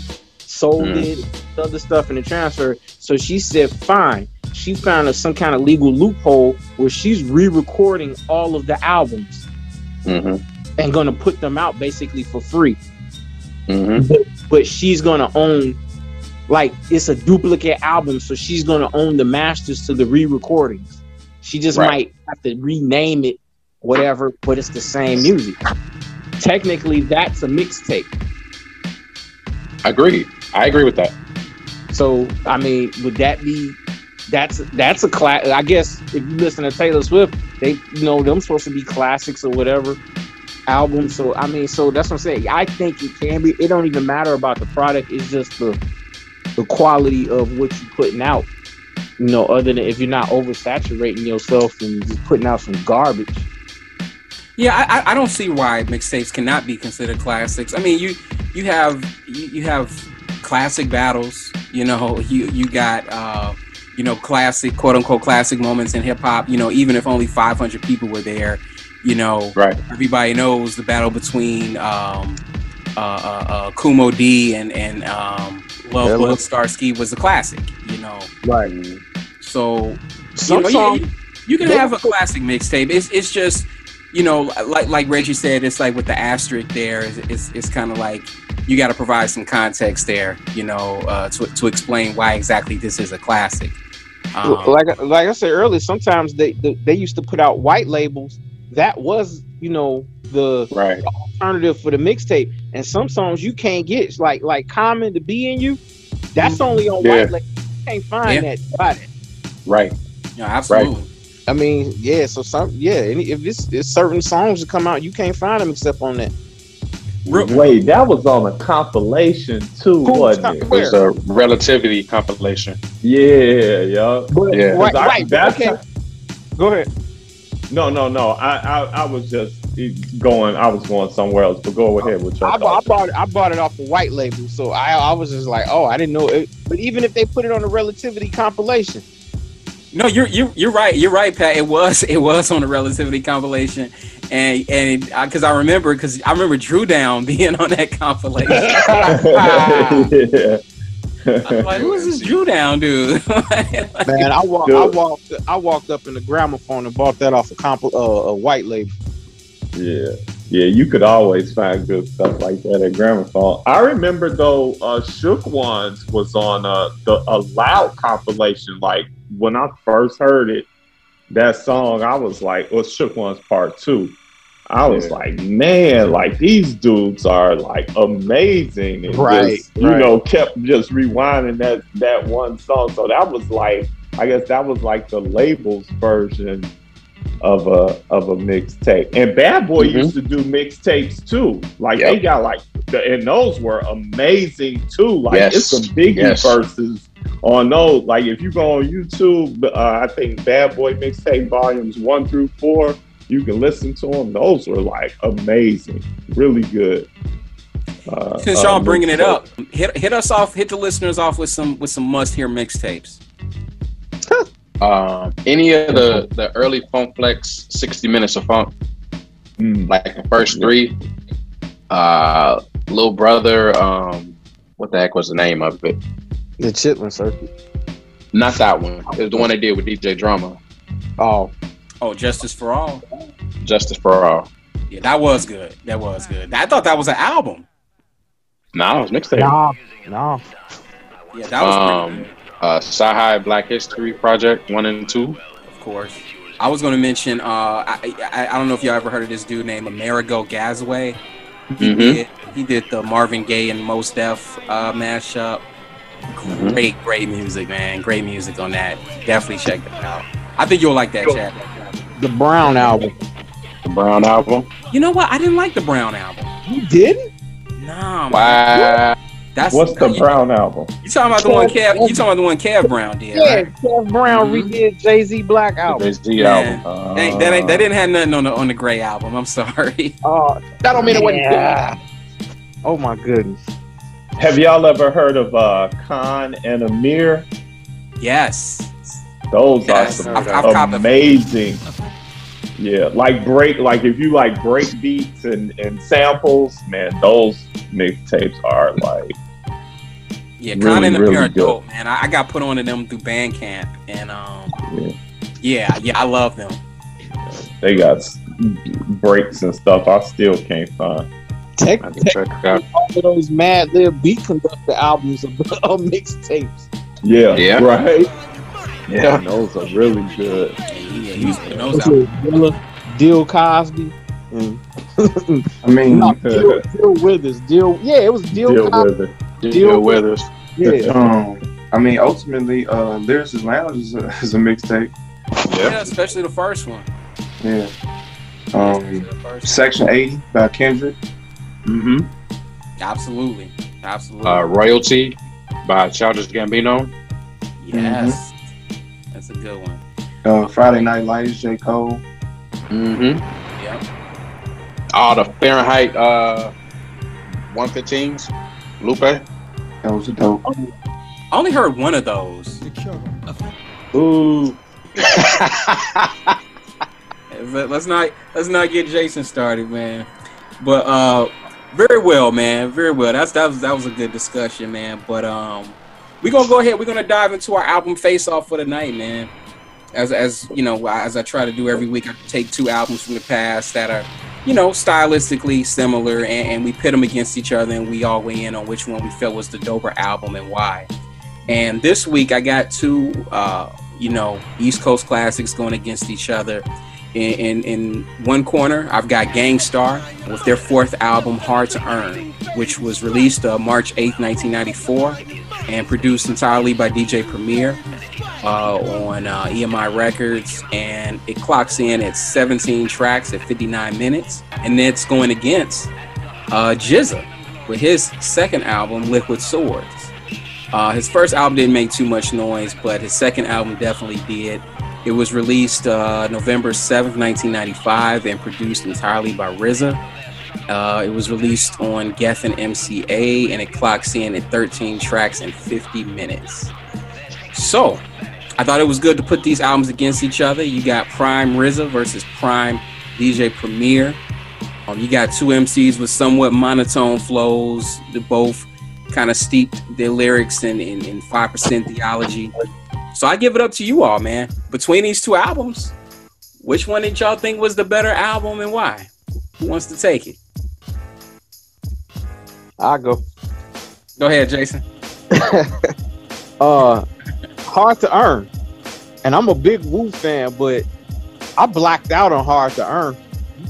sold Mm. it, other stuff in the transfer. So she said, fine. She found a, some kind of legal loophole where she's re-recording all of the albums Mm-hmm. and gonna put them out basically for free Mm-hmm. but she's gonna own like it's a duplicate album, so she's gonna own the masters to the re-recordings. She just Right. might have to rename it, whatever, but it's the same music. Technically, that's a mixtape. Agreed. I agree with that. So, I mean, would that be? That's that's a class. I guess if you listen to Taylor Swift, they you know them supposed to be classics or whatever albums. So I mean, so that's what I'm saying. I think it can be. It don't even matter about the product. It's just the the quality of what you're putting out. You know, other than if you're not oversaturating yourself and just putting out some garbage. Yeah, I, I- I don't see why mixtapes cannot be considered classics. I mean, you you have you, you have classic battles. You know, you you got uh, you know classic quote unquote classic moments in hip hop. You know, even if only 500 people were there, you know, Right. everybody knows the battle between um, uh, uh, uh, Kool Moe Dee and and um, Love Yeah, Love- Starski was a classic. You know, Right. so Some you, know, songs. you, you can have a classic mixtape. It's it's just you know like like Reggie said, it's like with the asterisk there. It's it's, it's kind of like you got to provide some context there. You know, uh, to to explain why exactly this is a classic. Um, like like I said earlier, sometimes they, they they used to put out white labels. That was you know the Right. alternative for the mixtape. And some songs you can't get, like like "Common" to be in you. That's only on Yeah. white label. You can't find Yeah. that. Buy that. Right. yeah, absolutely. I mean, yeah. So some, yeah. If it's, it's certain songs that come out, you can't find them except on that. Real- Wait, that was on a compilation too, Who's wasn't it? It was a relativity compilation. Yeah, yeah. But, Yeah. Right. I- right. that's- Okay. Go ahead. No, no, no. I, I, I was just going. I was going somewhere else. But go ahead with your I, bought- I bought it. I bought it off a white label, so I I was just like, oh, I didn't know it. But even if they put it on a relativity compilation, No, you're you're you're right. You're right, Pat. It was it was on the relativity compilation, and and because I remember because I remember Drew Down being on that compilation. yeah. I'm like, who is this Drew Down dude? man, I walked, I walked, I walked up in the gramophone and bought that off a comp, uh, a white label. Yeah, yeah, you could always find good stuff like that at Gramophone. I remember though, uh, Shook Ones was on uh, the a loud compilation. Like when I first heard it, that song, I was like, "Well, Shook Ones Part 2. I was Yeah. like, man, like these dudes are like amazing, and Right, just, you right. know, kept just rewinding that that one song. So that was like, I guess that was like the label's version of a of a mixtape. And Bad Boy Mhm. used to do mixtapes too. Like Yep. they got like, the, and those were amazing too. Like Yes. it's some Biggie Yes. verses on those. Like if you go on YouTube, uh, I think Bad Boy mixtape volumes one through four. You can listen to them. Those were like amazing, really good. Uh, Since uh, y'all bringing it up, hit hit us off, hit the listeners off with some with some must hear mixtapes. Um, any of the the early Funk Flex sixty minutes of funk, Mm. like the first three. Uh, little brother. Um, what the heck was the name of it? The Chitlin Circuit. Not that one. It was the one they did with DJ Drama. Oh, Oh, Justice for All. Justice for All. Yeah, that was good. That was good. I thought that was an album. No, it was mixtape. nah, nah. Yeah, that was pretty Um, good. uh, Sci Black History Project one and two. Of course. I was going to mention. Uh, I, I I don't know if y'all ever heard of this dude named Amerigo Gazaway. He Mhm. did he did the Marvin Gaye and Mos Def uh, mashup. Great, great music, man. Great music on that. Definitely check that out. I think you'll like that, Chad. The Brown album. The Brown album. You know what? I didn't like the Brown album. You didn't? Nah. Wow. That's What's the you, Brown album? You talking about the one Kev? You talking about the one Kev Brown did? Yeah, Right? Kev Brown Mhm. redid Jay Z Black album. The Z Man. album. That, ain't- that, ain't, that didn't have nothing on the on the Gray album. I'm sorry. Oh, That don't mean it wasn't yeah. Oh my goodness. Have y'all ever heard of uh, Kon and Amir? Yes. Those Yes, are some I've- I've amazing. Yeah, like break, like if you like break beats and, and samples, man, those mixtapes are like Yeah, Really, Kon and the really Pair are dope, man. I, I got put on to them through Bandcamp, and um, Yeah. yeah, yeah, I love them. they got breaks and stuff. I still can't find. Tech, I have check it out. all of those Madlib Beat Konducta albums of, of mixtapes. Yeah, Yeah. right. Yeah. those are really good. Yeah, he, he was putting those What's out. it, Dilla, Dil Cosby, and I mean, no, Dill, Dil Withers. Dill, yeah, it was Dill, Deal Cosby. with it. Deal with us. Yeah, um, I mean, ultimately, uh, Lyricist Lounge is a, is a mixtape. Yeah, especially the first one. Yeah. Um, the first one. Section 80 by Kendrick. Mm-hmm. Absolutely, absolutely. Uh, Royalty by Childish Gambino. yes, that's a good one. Uh, Friday Night Lights, J. Cole. Mm-hmm. Yep. All the Fahrenheit uh, 115s. Lupe. That was a dope. I only heard one of those. Ooh, But let's not let's not get Jason started, man. But uh, very well, man. Very well. That's that was that was a good discussion, man. But um, we're gonna go ahead. We're gonna dive into our album face off for the night, man. As as you know, as I try to do every week, I take two albums from the past that are, you know, stylistically similar, and, and we pit them against each other, and we all weigh in on which one we felt was the doper album and why. And this week, I got two, uh, you know, East Coast classics going against each other. In, in, in one corner, I've got Gang Starr with their fourth album, Hard to Earn, which was released uh, March 8th, 1994, and produced entirely by DJ Premier uh, on uh, EMI Records. And it clocks in at 17 tracks at 59 minutes. And it's going against uh, GZA with his second album, Liquid Swords. Uh, his first album didn't make too much noise, but his second album definitely did. It was released uh, November 7th, 1995, and produced entirely by RZA. Uh, it was released on Geffen MCA, and it clocks in at 13 tracks and 50 minutes. So, I thought it was good to put these albums against each other. You got Prime RZA versus Prime DJ Premier. Um, you got two MCs with somewhat monotone flows. They both kind of steeped their lyrics in, in, in 5% theology. So I give it up to you all, man. Between these two albums, which one did y'all think was the better album and why? Who wants to take it? I go. Go ahead, Jason. uh, hard to earn, and I'm a big Wu fan, but I blacked out on hard to earn.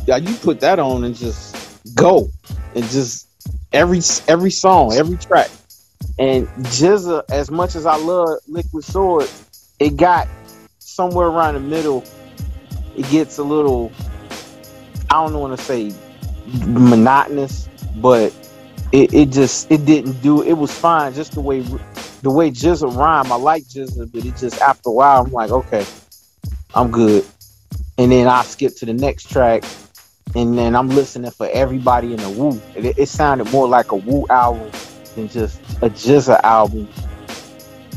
Yeah, you put that on and just go, and just every every song, every track, and GZA. Uh, as much as I love Liquid Sword, it got somewhere around the middle. It gets a little. I don't want to say monotonous, but it, it just it didn't do it was fine just the way the way GZA rhyme. I like GZA, but it just after a while I'm like, okay, I'm good. and then I skip to the next track, and then I'm listening for everybody in the Wu. It, it sounded more like a Wu album than just a GZA album.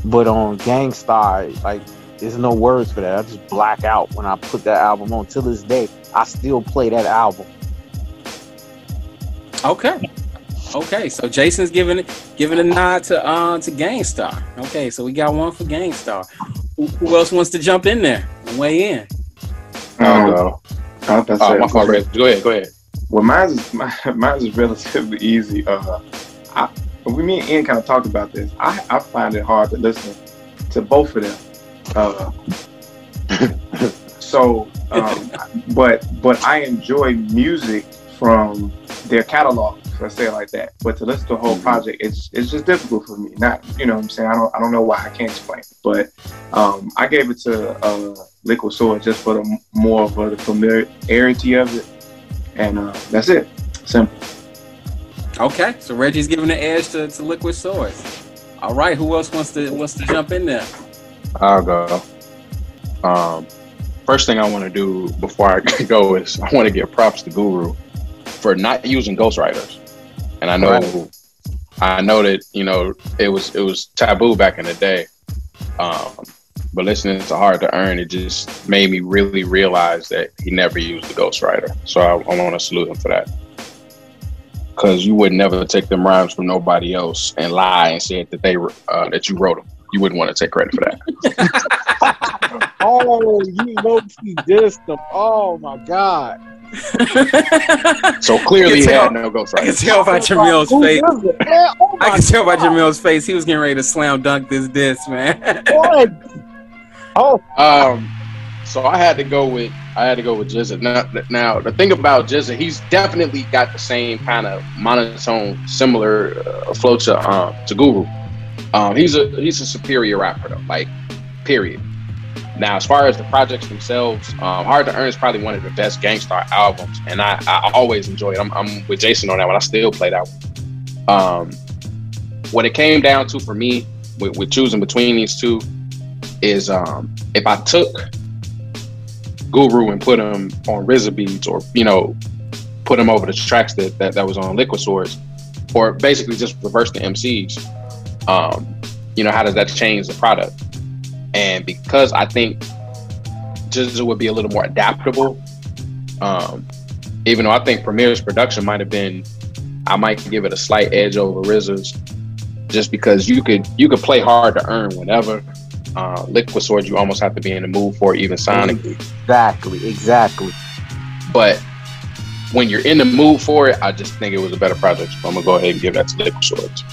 But on Gang Starr, like there's no words for that. I just black out when I put that album on. Till this day, I still play that album. Okay. Okay, so Jason's giving it giving a nod to uh to Gang Starr. Okay, so we got one for Gang Starr. Who, who else wants to jump in there and weigh in? I'll Um, go. I was about to Oh, my fault, Go ahead, go ahead. Well, mine is my, mine is relatively easy. Uh, I, we me and Ian kind of talked about this. I, I find it hard to listen to both of them. Uh, so, um, but but I enjoy music from their catalog. Let's say it like that. But to listen to a whole project, it's it's just difficult for me. Not you know what I'm saying. I don't I don't know why I can't explain it. But um, I gave it to uh, Liquid Sword just for the more of uh, the familiarity of it, and uh, that's it. Simple. Okay, so Reggie's giving the edge to, to Liquid Swords. All right, who else wants to wants to jump in there? I'll go. Um, first thing I want to do before I go is I want to give props to Guru for not using ghostwriters. And I know, Right. I know that you know it was it was taboo back in the day. Um, but listening to Hard to Earn, it just made me really realize that he never used the ghostwriter. So I, I want to salute him for that. Because you would never take them rhymes from nobody else and lie and say that they were uh, that you wrote them. You wouldn't want to take credit for that. Oh, you know he dissed them. Oh my god. So clearly, he had can no I can ghostwriter. tell by Jamil's Who face. it, man? Oh I can tell by Jamil's face he was getting ready to slam dunk this disc, man. What? Oh, Um, so I had to go with I had to go with GZA. Now, now the thing about GZA, he's definitely got the same kind of monotone, similar uh, flow to um to Guru. Um, he's a he's a superior rapper though, like period. Now, as far as the projects themselves, um, Hard to Earn is probably one of the best Gang Starr albums, and I, I always enjoy it. I'm, I'm with Jason on that one. I still play that one. Um, what it came down to for me with, with choosing between these two is um, if I took Guru and put him on RZA beats, or you know, put him over the tracks that that, that was on Liquid Swords, or basically just reverse the MCs. Um, you know, how does that change the product? And because I think GZA would be a little more adaptable, um, even though I think Premier's production might have been, I might give it a slight edge over RZA's, just because you could you could play hard to earn whenever. Uh, Liquid Swords, you almost have to be in the mood for it, even sonically. exactly, exactly. But when you're in the mood for it, I just think it was a better project. So I'm gonna go ahead and give that to Liquid Swords.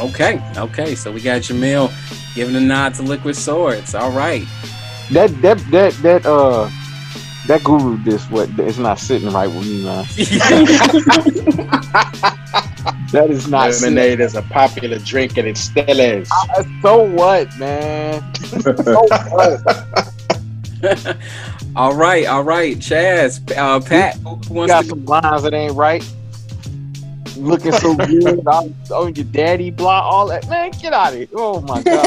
okay, okay, so we got Jamil giving a nod to Liquid Swords. All right. That that that that uh that guru this what it's not sitting right with me, man. That is not sitting. Lemonade is a popular drink and it still is. So what, man? so what? all right, all right, Chaz, uh, Pat, who who wants got to some lines that ain't right. Looking so good on, on your daddy block, all that. Man, get out of here. Oh my god.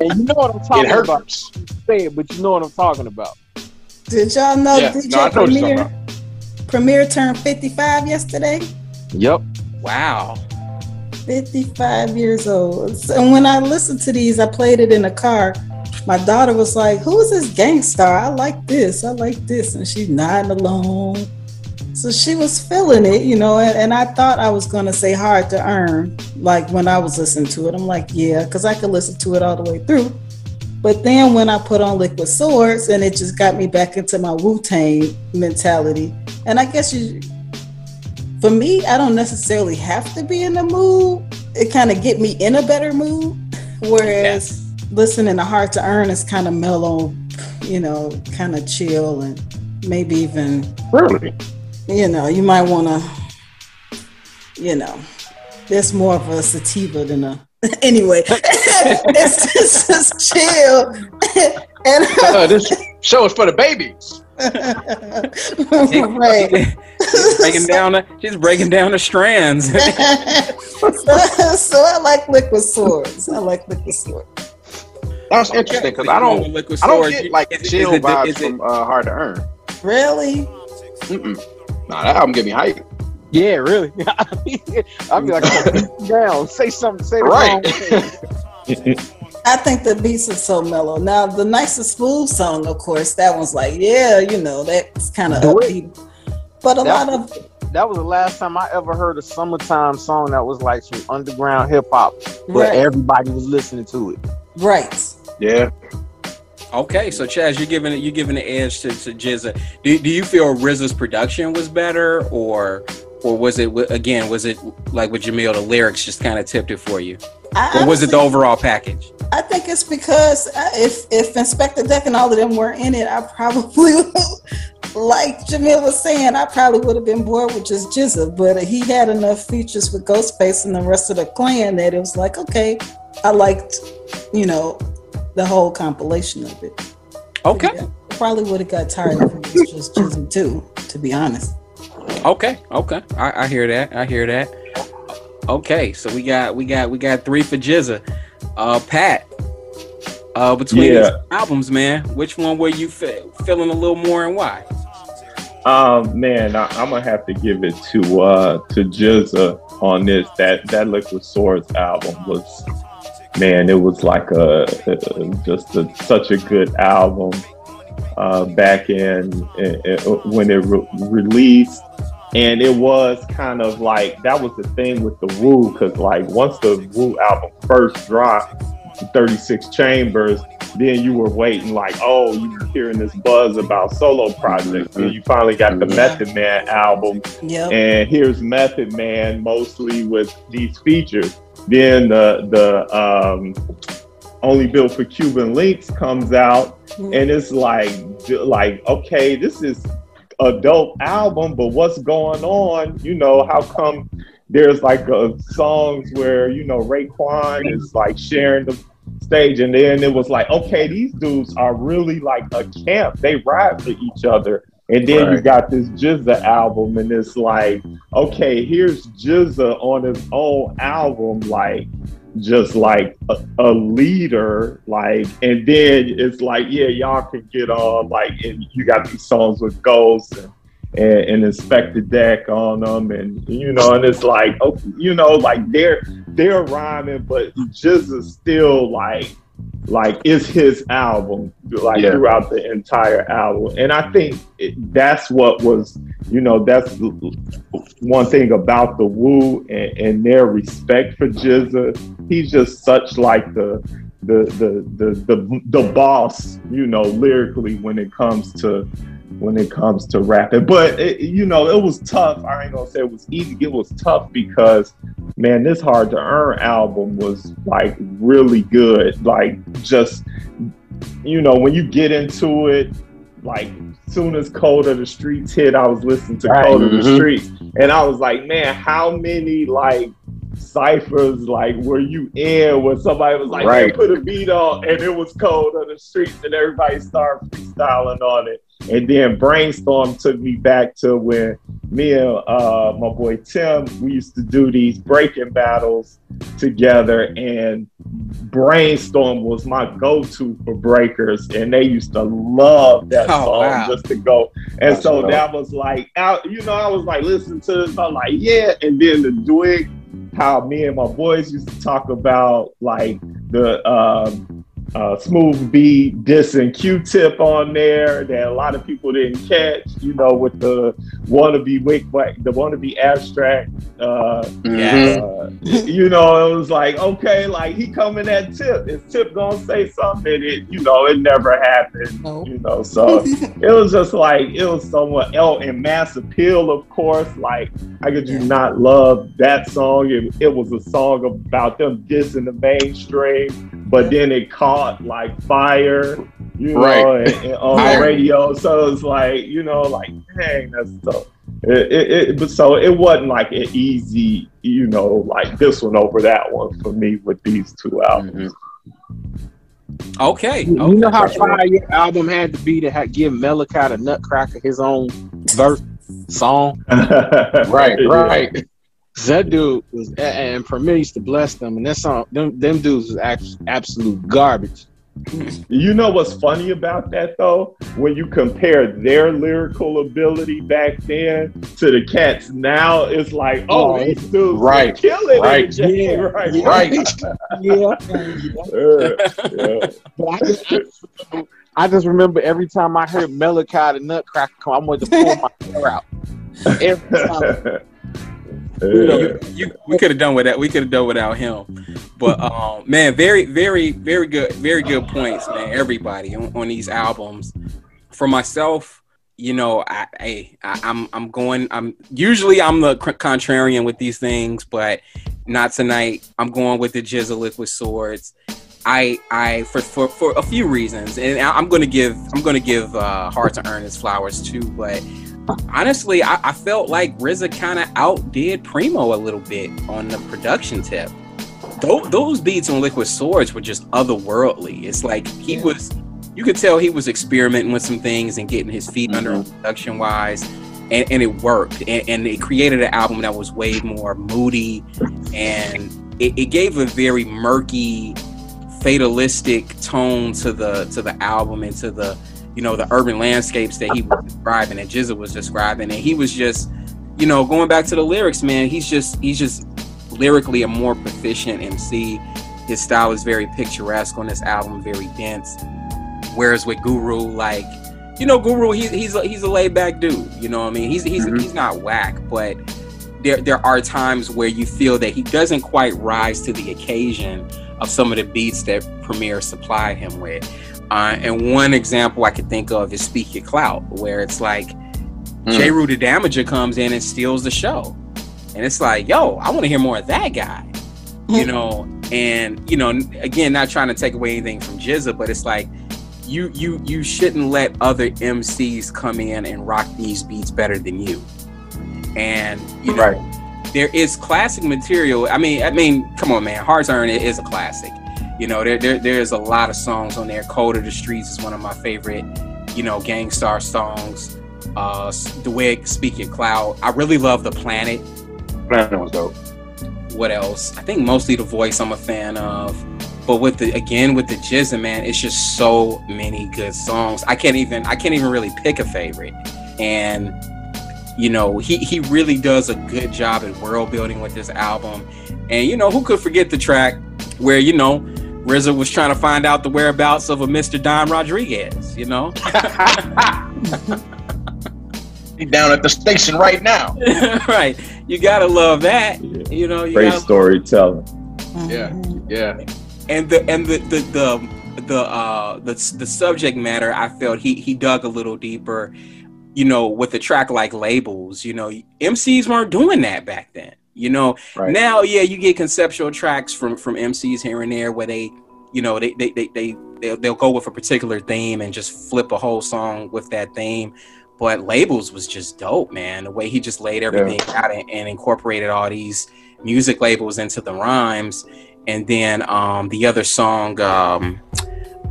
and you know what I'm It talking about. Say it, but you know what I'm talking about. Did y'all know Yeah, DJ no, I know what you're talking Premier? Premier turned 55 yesterday. Yep. Wow. 55 years old. And when I listened to these, I played it in the car. My daughter was like, Who is this gangster? I like this. I like this. And she's nodding along. So she was feeling it, you know, and, and I thought I was going to say hard to earn, like when I was listening to it. I'm like, yeah, because I could listen to it all the way through. But then when I put on Liquid Swords, and it just got me back into my Wu Tang mentality. And I guess you, for me, I don't necessarily have to be in the mood. It kind of get me in a better mood. Whereas listening to Hard to Earn is kind of mellow, you know, kind of chill and maybe even, Really? you know, you might want to, you know, there's more of a sativa than a. Anyway, it's just, just chill. and Uh, this show is for the babies. right. She's breaking down the she's breaking down the strands. so, so I like liquid swords. I like liquid swords. That's interesting because I don't, I don't get like chill it, vibes from uh, Hard to Earn. Really? Mm-mm. Nah, that album get me hype. Yeah, really. I'll be like, down, say something, say the right. I think the beats are so mellow. Now, the nicest fool song, of course, that one's like, yeah, you know, that's kind of upbeat. But a that, lot of that was the last time I ever heard a summertime song that was like some underground hip hop, where right. everybody was listening to it. Right. Yeah. Okay, so Chaz, you're giving it you're giving the edge to, to GZA. Do, do you feel RZA's production was better, or or was it again was it like with Jamil the lyrics just kind of tipped it for you, I, or was it the overall package? I think it's because uh, if if Inspectah Deck and all of them were in it, I probably like Jamil was saying, I probably would have been bored with just GZA, but he had enough features with Ghostface and the rest of the clan that it was like, okay, I liked, you know, the whole compilation of it. Okay. Yeah, probably would have got tired of it just GZA too, to be honest. Okay, okay, I, I hear that. I hear that. Okay, so we got we got we got three for GZA. Uh, Pat, uh, between yeah. these albums, man, which one were you fe- feeling a little more and why? Um, man, I, am gonna have to give it to uh to GZA on this. That that Liquid Swords album was, man, it was like a, a just a, such a good album. Uh, back in, in, in when it re- released, and it was kind of like that was the thing with the Wu, because like once the Wu album first dropped, 36 Chambers, then you were waiting like, oh, you were hearing this buzz about solo projects. And you finally got the Method Man album. Yep. And here's Method Man mostly with these features. Then the the um, only built for Cuban Linx comes out, mm-hmm. and it's like like okay, this is a dope album, but what's going on? You know, how come there's like a, songs where you know Raekwon is like sharing the stage, and then it was like, okay, these dudes are really like a camp. They ride for each other. And then right. you got this GZA album, and it's like, okay, here's GZA on his own album, like just like a, a, leader, like, and then it's like, yeah, y'all can get on, like, and you got these songs with Ghost and and, and Inspectah Deck on them, and you know, and it's like, oh, you know, like they're they're rhyming, but just is still like like it's his album like yeah. throughout the entire album and i think it, that's what was you know that's one thing about the Wu and, and their respect for GZA. He's just such like the the the the the, the boss you know lyrically when it comes to when it comes to rapping. But it, you know, it was tough. I ain't gonna say it was easy. It was tough because man, this hard to earn album was like really good. Like just you know, when you get into it, like soon as Code of the Streets hit, I was listening to right. Mm-hmm. of the mm-hmm. Streets, and I was like, man, how many like ciphers like were you in when somebody was like, right. put a beat on and it was Code of the Streets and everybody started freestyling on it. And then Brainstorm took me back to when me and uh, my boy Tim, we used to do these breaking battles together. And Brainstorm was my go to for breakers. And they used to love that oh, song wow. just to go. And That's so that was like, out, you know, I was like, listen to this. I'm like, yeah. And then the DWYCK, how me and my boys used to talk about like the, um, uh, Smooth B dissing Q-Tip on there that a lot of people didn't catch. You know, with the wannabe wake, the wannabe abstract. Uh, mm-hmm. uh, you know, it was like okay, like he coming at Tip. Is Tip gonna say something? And it, you know, it never happened. Nope. You know, so it was just like it was somewhat else and mass appeal, of course. Like how could you not love that song? It, it was a song about them dissing the mainstream, but then it caught like fire, you right. know, and, and on the radio. So it's like, you know, like, dang, that's so. It, it, it, but so it wasn't like an easy, you know, like this one over that one for me with these two albums. Mm-hmm. Okay. You, okay. know how fire your album had to be to have, give Malachi the Nutcracker his own verse song? right, right. That dude was, and for me, used to bless them, and that song, them, them dudes was absolute garbage. You know what's funny about that though? When you compare their lyrical ability back then to the cats now, it's like, oh, Oh, these dudes right, killing right. it. Yeah, right, yeah. Right. Yeah. Yeah, yeah. But I just, I, just remember, I just remember every time I heard Malachi the Nutcracker come, I wanted to pull my hair out. Every time. You, we could have done with that. We could have done without him. But um, man, very, very, very good, very good points, man. Everybody on, on these albums. For myself, you know, I, I, I I'm, I'm going. I'm usually I'm the contrarian with these things, but not tonight. I'm going with the GZA Liquid Swords. I, I, for, for, for a few reasons, and I'm to give, I'm to give uh, Hard to Earn his flowers too, but honestly, I, I felt like RZA kind of outdid Primo a little bit on the production tip. Those, those beats on Liquid Swords were just otherworldly. It's like he Yeah. was, you could tell he was experimenting with some things and getting his feet under mm-hmm. him production wise, and, and it worked. And, and it created an album that was way more moody, and it, it gave a very murky, fatalistic tone to the to the album and to the you know the urban landscapes that he was describing and GZA was describing, and he was just, you know, going back to the lyrics, man. He's just he's just lyrically a more proficient MC. His style is very picturesque on this album, very dense. Whereas with Guru, like, you know, Guru, he's he's a, he's a laid back dude. You know what I mean? He's he's Mhm. he's not whack, but there there are times where you feel that he doesn't quite rise to the occasion of some of the beats that Premier supplied him with. Uh, and one example I could think of is Speak Your Clout, where it's like Mm. Jeru the Damaja comes in and steals the show. And it's like, yo, I want to hear more of that guy. You know, and you know, again, not trying to take away anything from GZA, but it's like you you you shouldn't let other MCs come in and rock these beats better than you. And you know, Right. there is classic material. I mean, I mean, come on, man, Hearts Earn it is a classic. You know, there, there there's a lot of songs on there. Code of the Streets is one of my favorite, you know, Gang Starr songs. Uh, the way Speak Your Clout. I really love The Planet. Planet was dope. What else? I think mostly The Voice I'm a fan of. But with the again with the GZA man, it's just so many good songs. I can't even I can't even really pick a favorite. And you know, he he really does a good job at world building with this album. And you know, who could forget the track where you know RZA was trying to find out the whereabouts of a Mr. Don Rodriguez, you know? He's down at the station right now. right. You gotta love that. Yeah. You know, you Great gotta storytelling. Yeah. Yeah. and the and the the the the uh the, the subject matter i felt he he dug a little deeper you know with a track like labels you know mcs weren't doing that back then you know? Right. now yeah you get conceptual tracks from from mcs here and there where they you know they they they, they they'll, they'll go with a particular theme and just flip a whole song with that theme. But labels was just dope man. The way he just laid everything out and, and incorporated all these music labels into the rhymes. And then um, the other song, um,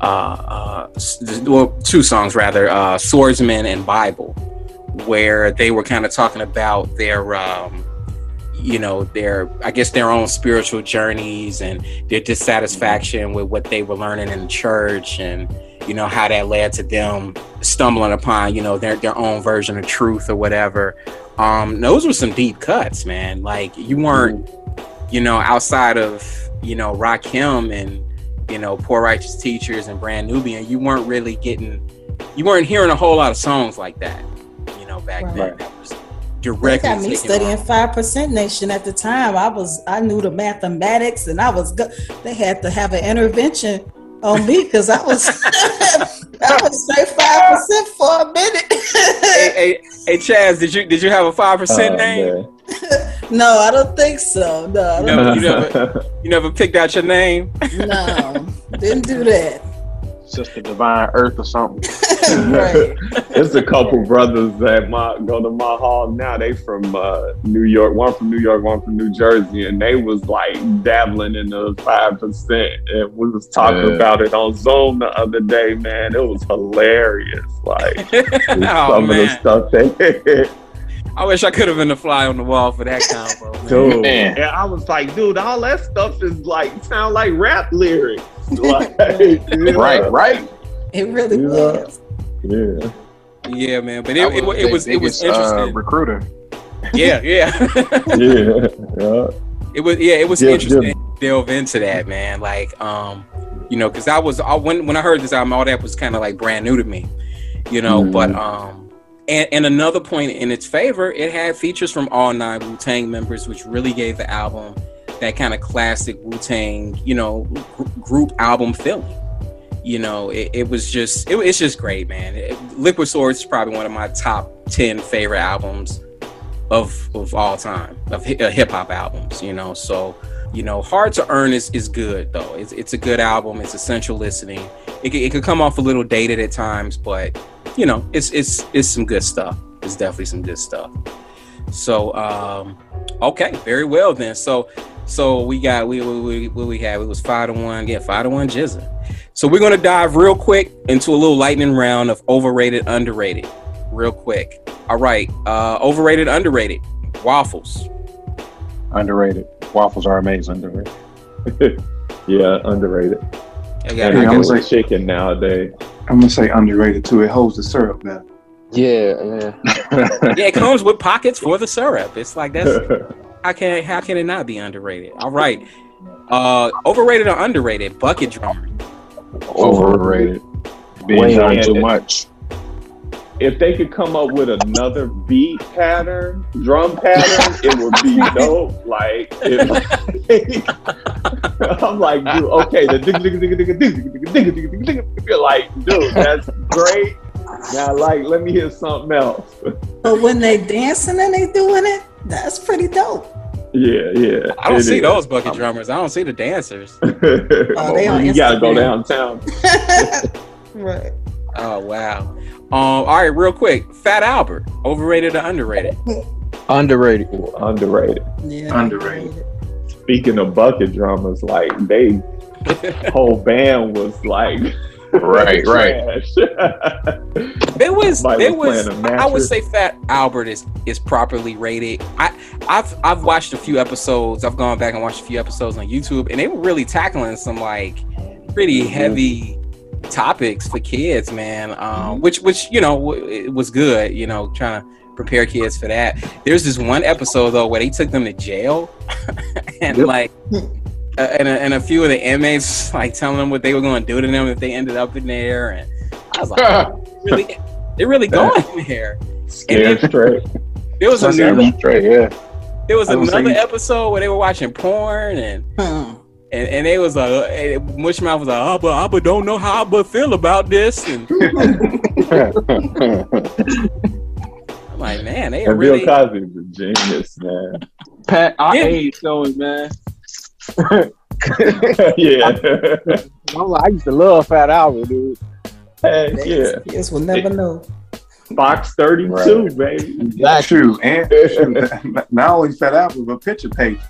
uh, uh, well, two songs rather, uh, Swordsman and Bible, where they were kind of talking about their, um, you know, their, I guess, their own spiritual journeys and their dissatisfaction with what they were learning in the church and, you know, how that led to them stumbling upon, you know, their, their own version of truth or whatever. Um, those were some deep cuts, man. Like you weren't, you know, outside of you know Rakim and you know Poor Righteous Teachers and Brand Nubian, you weren't really getting, you weren't hearing a whole lot of songs like that, you know, back then. That was They got me studying five percent nation at the time. I was I knew the mathematics and I was good. They had to have an intervention on me because I was I was say five percent for a minute. Hey, hey, hey, Chaz, did you did you have a five percent Oh, name? man. no, I don't think so. No, I You don't, never, you never, you never picked out your name. no, didn't do that. Sister Divine Earth or something. right. It's a couple brothers that my go to my hall now. They from uh, New York, one from New York, one from New Jersey, and they was like dabbling in the five percent. And we was talking Yeah. about it on Zoom the other day. Man, it was hilarious. Like oh some of the stuff they I wish I could have been the fly on the wall for that combo. man. dude. Man. And I was like, dude, all that stuff is like sound like rap lyrics. like, yeah. Right, right. It really Yeah. was. Yeah. Yeah, man. But it, That it, wa- it their was it was biggest, uh, interesting. recruiter. yeah, yeah. Yeah. yeah. it was yeah, it was Yeah, interesting yeah. to delve into that, man. Like, um, you know, because I was I, when when I heard this album, all that was kind of like brand new to me, you know. Mhm. But um, and, and another point in its favor, it had features from all nine Wu Tang members, which really gave the album that kind of classic Wu Tang, you know, gr- group album feeling. You know, it, it was just it, it's just great, man. It- Liquid Swords is probably one of my top ten favorite albums of of all time of uh, hip hop albums. You know, so you know, Hard to Earn is is good though. It's it's a good album. It's essential listening. It it could come off a little dated at times, but you know, it's it's it's some good stuff. It's definitely some good stuff. So um, okay, very well then. So so we got we we we, what we had. It was five to one. Yeah, five to one. GZA. So we're gonna dive real quick into a little lightning round of overrated, underrated. Real quick. All right. Uh, overrated, underrated. Waffles. Underrated. Waffles are amazing. Underrated. yeah, underrated. I got, And I I'm I got- gonna guess chicken nowadays. I'm gonna say underrated too. It holds the syrup better. Yeah, yeah. yeah, it comes with pockets for the syrup. It's like that's how can how can it not be underrated? All right. Uh, overrated or underrated? Bucket drummer. Overrated. Being Way done too much. if they could come up with another beat pattern, drum pattern, it would be dope. Like, if, I'm like, dude, okay, the dig, dig, dig, dig, dig, dig, dig, dig, dig, dig, dig. You're like, dude, that's great. Now, like, let me hear something else. But when they dancing and they doing it, that's pretty dope. Yeah, yeah. I don't see is. those bucket drummers. I don't see the dancers. Oh, they on you gotta go downtown. right. Oh wow. Um, all right, real quick. Fat Albert, overrated or underrated? Underrated. Underrated. Yeah. Underrated. Speaking of bucket drummers, like they whole band was like Right, right. trash. There was Somebody there was was playing a I would say Fat Albert is is properly rated. I I've I've watched a few episodes. I've gone back and watched a few episodes on YouTube, and they were really tackling some like pretty Mhm. heavy topics for kids, man. Mm-hmm. Um, which which you know w- it was good. You know, trying to prepare kids for that. There's this one episode though where they took them to jail, and Yep. like. Uh, and, a, and a few of the inmates like telling them what they were going to do to them if they ended up in there, and I was like, really, they're really going in there. Scared straight. There was That's another, straight, yeah. there was was another saying- episode where they were watching porn and Hmm. and, and they was like, uh, Mushmouth was like, Abba, Abba don't know how Abba feel about this, and I'm like, man, they are And really. Bill Cosby's a genius, man. Pat, I Yeah. hate those, man. yeah. I'm like, I used to love Fat Albert, dude. Heck yeah. Kids will never know. Box 32, Right. baby. That's true. And shoot, not only fat apples, but picture pages.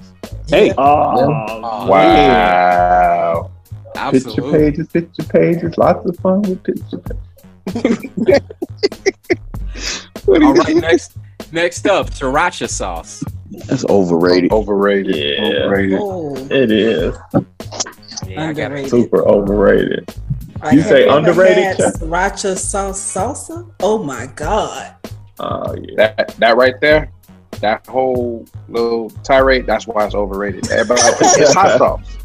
Hey, Oh, wow. Picture Absolutely. pages, picture pages. Lots of fun with picture pages. All right, next next up, sriracha sauce. That's overrated. Overrated. Yeah, Overrated. Oh, it is. Yeah, I got underrated. Super overrated. Like, You say underrated, had Sriracha sauce salsa. Oh my god. Oh, yeah. That that right there, that whole little tirade, that's why it's overrated. Everybody, it's hot sauce.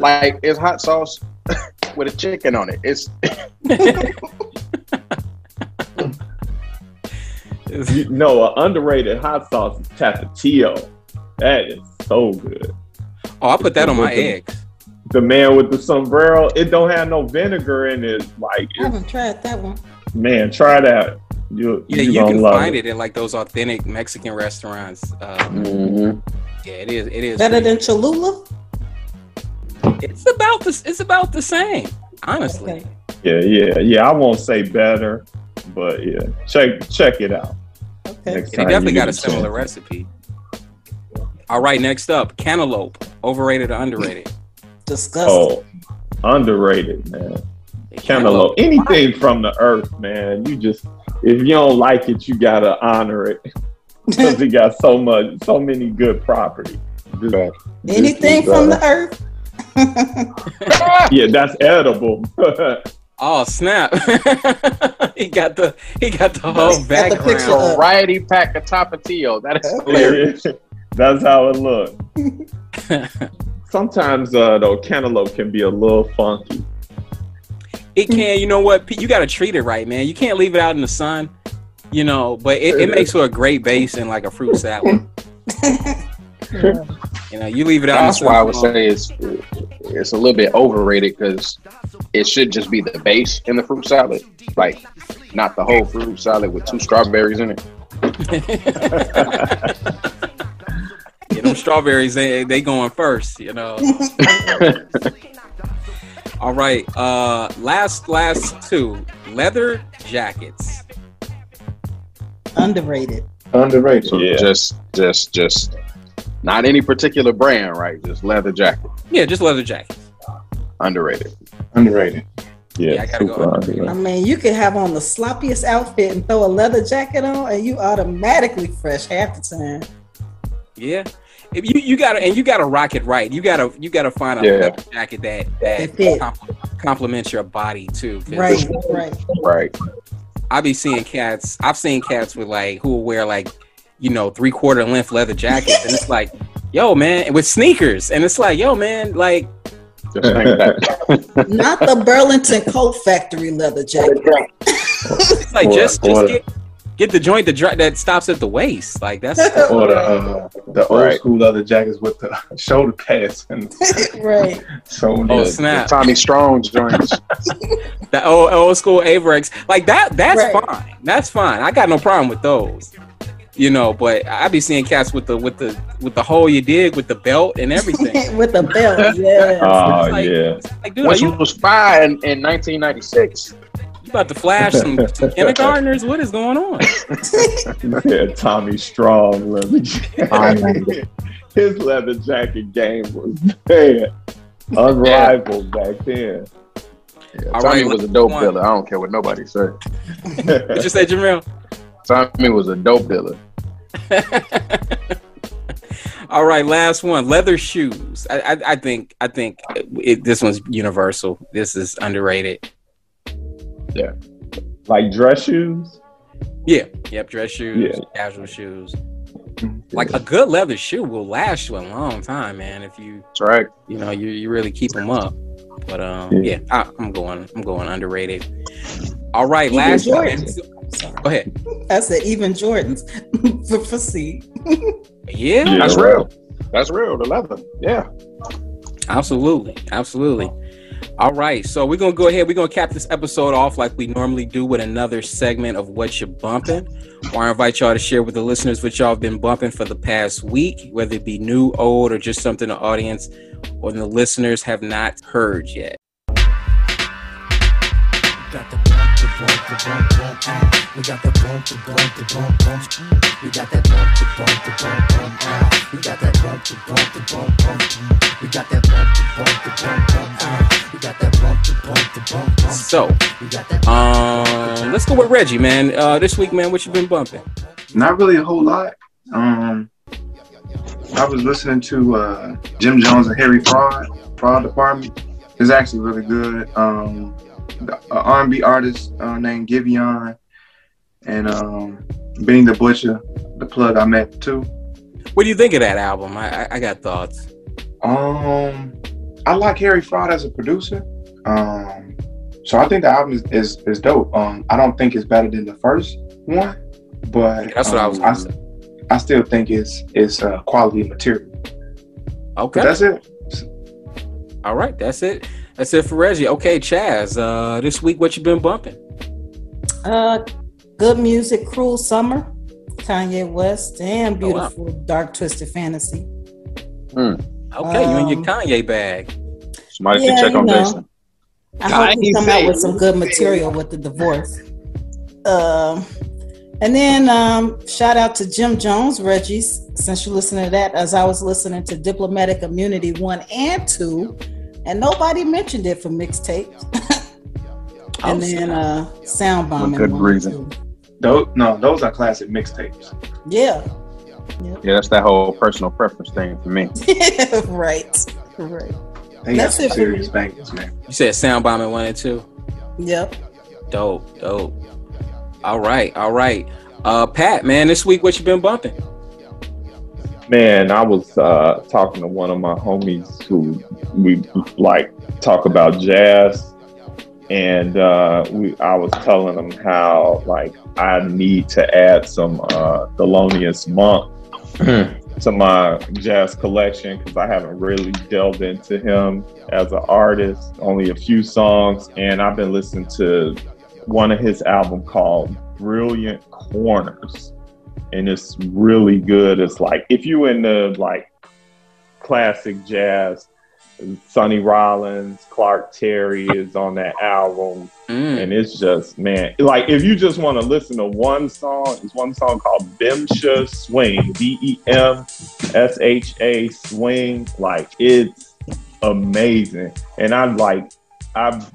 Like it's hot sauce with a chicken on it. It's You know, an underrated hot sauce is Tapatio. That is so good. Oh, I put that on my the- eggs. The man with the sombrero, it don't have no vinegar in it. Like, I it's, haven't tried that one. man, try that. You, Yeah, you, you can find it. it in like those authentic Mexican restaurants. Uh, Mhm. yeah, it is. It is. Better than Cholula? It's about the. It's about the same. Honestly. Okay. Yeah, yeah, yeah. I won't say better, but yeah, check check it out. Okay. Next They definitely got a similar chance. recipe. All right, next up, cantaloupe. Overrated or underrated? Disgusting. Oh, underrated, man. Cantaloupe, anything from the earth, man. You just if you don't like it, you gotta honor it because it got so much, so many good properties. Just- Anything this is, from uh, the earth? Yeah, that's edible. Oh snap! he got the he got the whole Got the background. picture up. Variety pack of Tapatio. That is hilarious. that's how it looked. Sometimes uh, though, cantaloupe can be a little funky. It can, you know what? You got to treat it right, man. You can't leave it out in the sun, you know. But it, it makes for a great base in like a fruit salad. You know, you leave it out. That's why I would for say it's it's a little bit overrated because it should just be the base in the fruit salad, like not the whole fruit salad with two strawberries in it. Yeah, them strawberries, they they going first, you know. All right, uh, last last two leather jackets. Underrated. Underrated. So Yeah. just just just not any particular brand, right? Just leather jacket, Yeah, just leather jackets. underrated. Underrated. Yeah, Yeah, I gotta go underrated. I mean, you could have on the sloppiest outfit and throw a leather jacket on, and you automatically fresh half the time. Yeah. If you, you gotta and you gotta rock it right. You gotta you gotta find a Yeah. leather jacket that that That complements your body too. Right, right. Right. I be seeing cats. I've seen cats with like who will wear like you know three quarter length leather jackets, and it's like, yo man, with sneakers, and it's like, yo man, like Just think that. Not the Burlington Coat Factory leather jacket. it's like just just get get the joint that dri- that stops at the waist. Like that's Or the uh, the old Right. school leather jackets with the shoulder pads and right. so oh The snap. Tommy Strong joints. the old old school Avirex, like that. That's Right. fine. That's fine. I got no problem with those. You know, but I be seeing cats with the with the with the hole you dig with the belt and everything. With the belt, yeah. Oh It's like- yeah. Like, dude, Once you, you was five in, in 1996. you about to flash some, some kindergartners? What is going on? Yeah, Tommy Strong leather jacket. His leather jacket game was man, unrivaled back then. Yeah, All Tommy right, was a dope dealer. I don't care what nobody said. What you say, Jamil? Tommy was a dope dealer. All right, last one. Leather shoes. I, I, I think I think it, this one's universal. This is underrated. Yeah, like dress shoes. Yeah. Yep. Dress shoes, Yeah. casual shoes. Like a good leather shoe will last you a long time, man. If you That's right. you know you, you really keep them up. But um, Yeah. yeah, I, I'm going. I'm going underrated. All right, Even last one. Jordans. Go ahead. I said even Jordans. For proceed. Yeah, Yeah. That's real. That's real. The leather. Yeah. absolutely, absolutely. All right, so we're gonna go ahead. We're gonna cap this episode off like we normally do with another segment of what you're bumping. Or I invite y'all to share with the listeners what y'all have been bumping for the past week, whether it be new, old, or just something the audience or the listeners have not heard yet. got the bump, the bump, bump, bump. We got the bump, the bump, the bump, bump. We got that bump, the bump, the bump, bump. We got that bump, the bump, the bump, bump. We got that bump, the bump, the bump, bump. We got that bump, the bump, the bump, bump. So, that um, let's go with Reggie, man. Uh, this week, man, what you been bumping? Not really a whole lot. Um, I was listening to uh, Jim Jones and Harry Fraud, Fraud Department. It's actually really good. Um, uh, R&B artist uh, named Giveon and um, Benny the Butcher, the plug I met too. What do you think of that album? I, I, I got thoughts. Um, I like Harry Fraud as a producer. Um, so I think the album is, is, is dope. Um, I don't think it's better than the first one, but That's what I um, was. I, still think it's it's uh, quality material. But okay. that's it. All right. That's it. That's it for Reggie. Okay, Chaz. Uh, this week, what you been bumping? Uh, good music, Cruel Summer, Kanye West, and Oh, wow. beautiful Dark Twisted Fantasy. Okay, you in your Um, Kanye bag. Somebody Yeah, can check on know. Jason. I hope he Kanye come out with some good material with the divorce. Um, and then um, shout out to Jim Jones, Reggie, since you listen to that, as I was listening to Diplomatic Immunity 1 and 2, and nobody mentioned it for mixtape. And then uh, Sound Bombing. good 1 and reason. 2. Those no, those are classic mixtapes. Yeah. Yeah, that's that whole personal preference thing for me. right. Right. They That's got some it serious me. bangers, man. You said Sound Bombing one and two. Yep. Dope, dope. All right, all right. Uh, Pat, man, this week what you been bumping? Man, I was uh, talking to one of my homies who we like talk about jazz, and uh, we I was telling him how like I need to add some uh, Thelonious Monk to my jazz collection because I haven't really delved into him as an artist. Only a few songs, and I've been listening to one of his album called Brilliant Corners and it's really good. It's like if you into like classic jazz, Sonny Rollins, Clark Terry is on that album, Mm. and it's just man, like if you just want to listen to one song, it's one song called Bemsha Swing, B E M S H A Swing. Like it's amazing, and I'm like, I've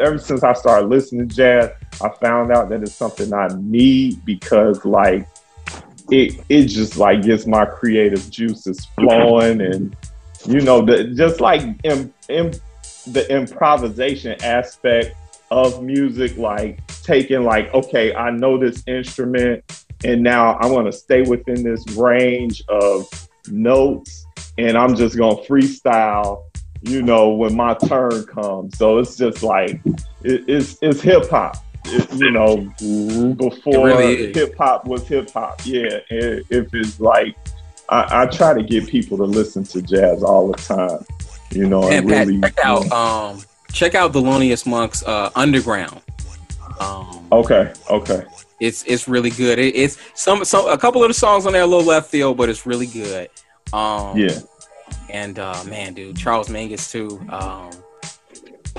ever since I started listening to jazz, I found out that it's something I need because like it it just like gets my creative juices flowing and you know the just like im, im, the improvisation aspect of music like taking like okay I know this instrument and now I'm going to stay within this range of notes and I'm just going to freestyle you know when my turn comes. So it's just like it, it's it's hip hop it, you know before really hip hop was hip hop yeah if it's like I, I try to get people to listen to jazz all the time you know And and Pat, really check out um check out Thelonious Monk's uh Underground. Um okay okay it's it's really good. It, it's some some a couple of the songs on there a little left field, but it's really good. Um yeah and uh man, dude, Charles Mingus too. Um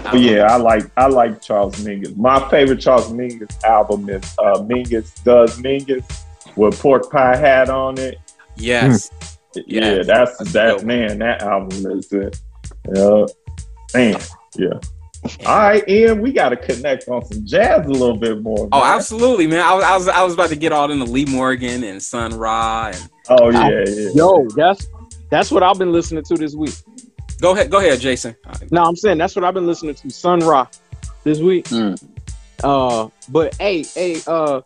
But yeah, I like I like Charles Mingus. My favorite Charles Mingus album is uh, Mingus Does Mingus with Pork Pie Hat on it. Yes. Yeah, Yeah, that's that's that man. That album is it. Yeah, man. Yeah. All right, Ian, we got to connect on some jazz a little bit more. Oh, absolutely, man. I was, I was I was about to get all into Lee Morgan and Sun Ra and Oh yeah, yeah. Yo, that's that's what I've been listening to this week. Go ahead, go ahead, Jason. No, I'm saying that's what I've been listening to Sun Ra this week. Mm. Uh, but hey, hey, uh,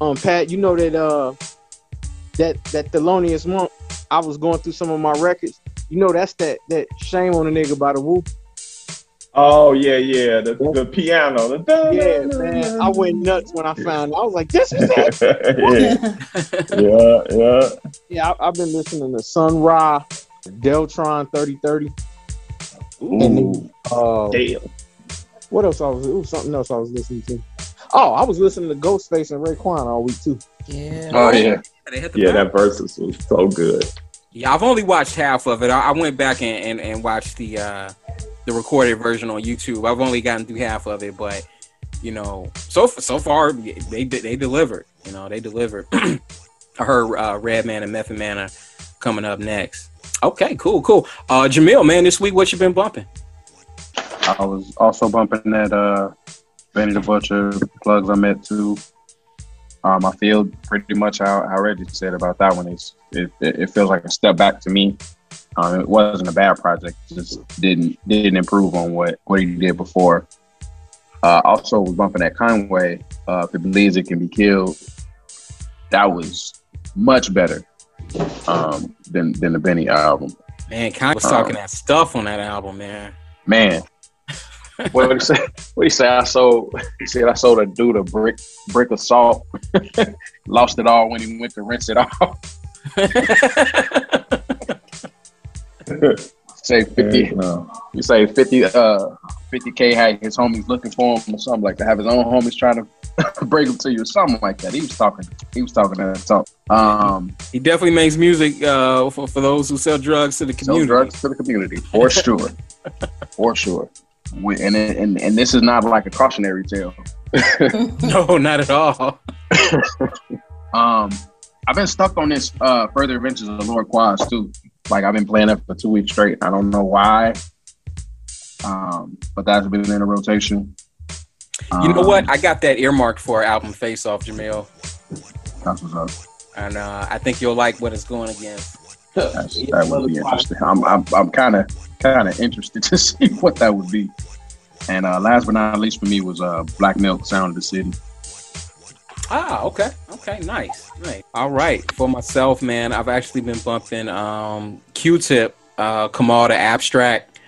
um, Pat, you know that uh, that that Thelonious Monk. I was going through some of my records. You know that's that that shame on a nigga by the Wu. Oh yeah, yeah. The, the piano. The Yeah, man, I went nuts when I found. It. I was like, this is it. yeah, yeah, yeah. Yeah, I, I've been listening to Sun Ra, Deltron 3030. Ooh, Uh, damn. what else? I was it was something else I was listening to. Oh, I was listening to Ghostface and Raekwon all week too. Yeah. Oh yeah. They Yeah, that Verzuz was so good. Yeah, I've only watched half of it. I, I went back and, and, and watched the uh, the recorded version on YouTube. I've only gotten through half of it, but you know, so so far they they delivered. You know, they delivered. I heard uh, Redman and Method Man are coming up next. Okay, cool, cool. Uh, Jamil, man, this week what you been bumping? I was also bumping that uh Benny the Butcher plugs I met too. Um, I feel pretty much how, Reggie said about that one. It's it, it, it feels like a step back to me. Um, it wasn't a bad project, just didn't didn't improve on what what he did before. Uh, also was bumping that Conway. Uh, if it bleeds it can be killed, that was much better um, than than the Benny album. Man, Kanye was Uh, talking that stuff on that album, man. Man. what did he say? What did he say? I sold. He said I sold a dude a brick brick of salt. Lost it all when he went to rinse it off. say fifty. No. You say fifty. Uh, fifty k. Had his homies looking for him or something like to Have his own homies trying to break him to you or something like that. He was talking. He was talking that talk. Um, he definitely makes music uh, for, for those who sell drugs to the community. sell drugs to the community for sure, for sure. We, and, and and this is not like a cautionary tale. No, not at all. Um, I've been stuck on this uh further adventures of Lord Quas too. Like I've been playing it for two weeks straight. I don't know why. Um, but that's been in a rotation. You know Um, what? I got that earmarked for album Face Off, Jamil. That's what's up. And uh, I think you'll like what it's going against. That's, that would be interesting. I'm I'm, I'm kind of kind of interested to see what that would be. And uh, last but not least for me was uh, Black Milk Sound of the City. Ah, okay, okay, nice, nice. All right, for myself, man, I've actually been bumping um, Q-Tip, uh, Kamaal the Abstract.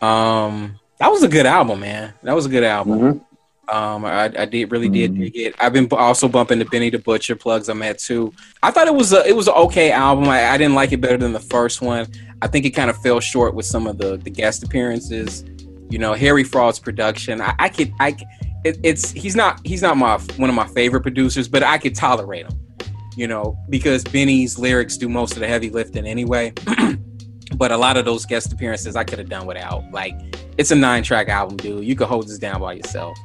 Um, that was a good album, man. That was a good album. Mhm. Um, I, I did really did Mhm. dig it. I've been also bumping the Benny the Butcher plugs I'm at too. I thought it was a it was an okay album. I, I didn't like it better than the first one. I think it kind of fell short with some of the the guest appearances. You know, Harry Fraud's production. I, I could I it, it's he's not he's not my one of my favorite producers, but I could tolerate him. You know, because Benny's lyrics do most of the heavy lifting anyway. but a lot of those guest appearances I could have done without. Like it's a nine track album, dude. You could hold this down by yourself.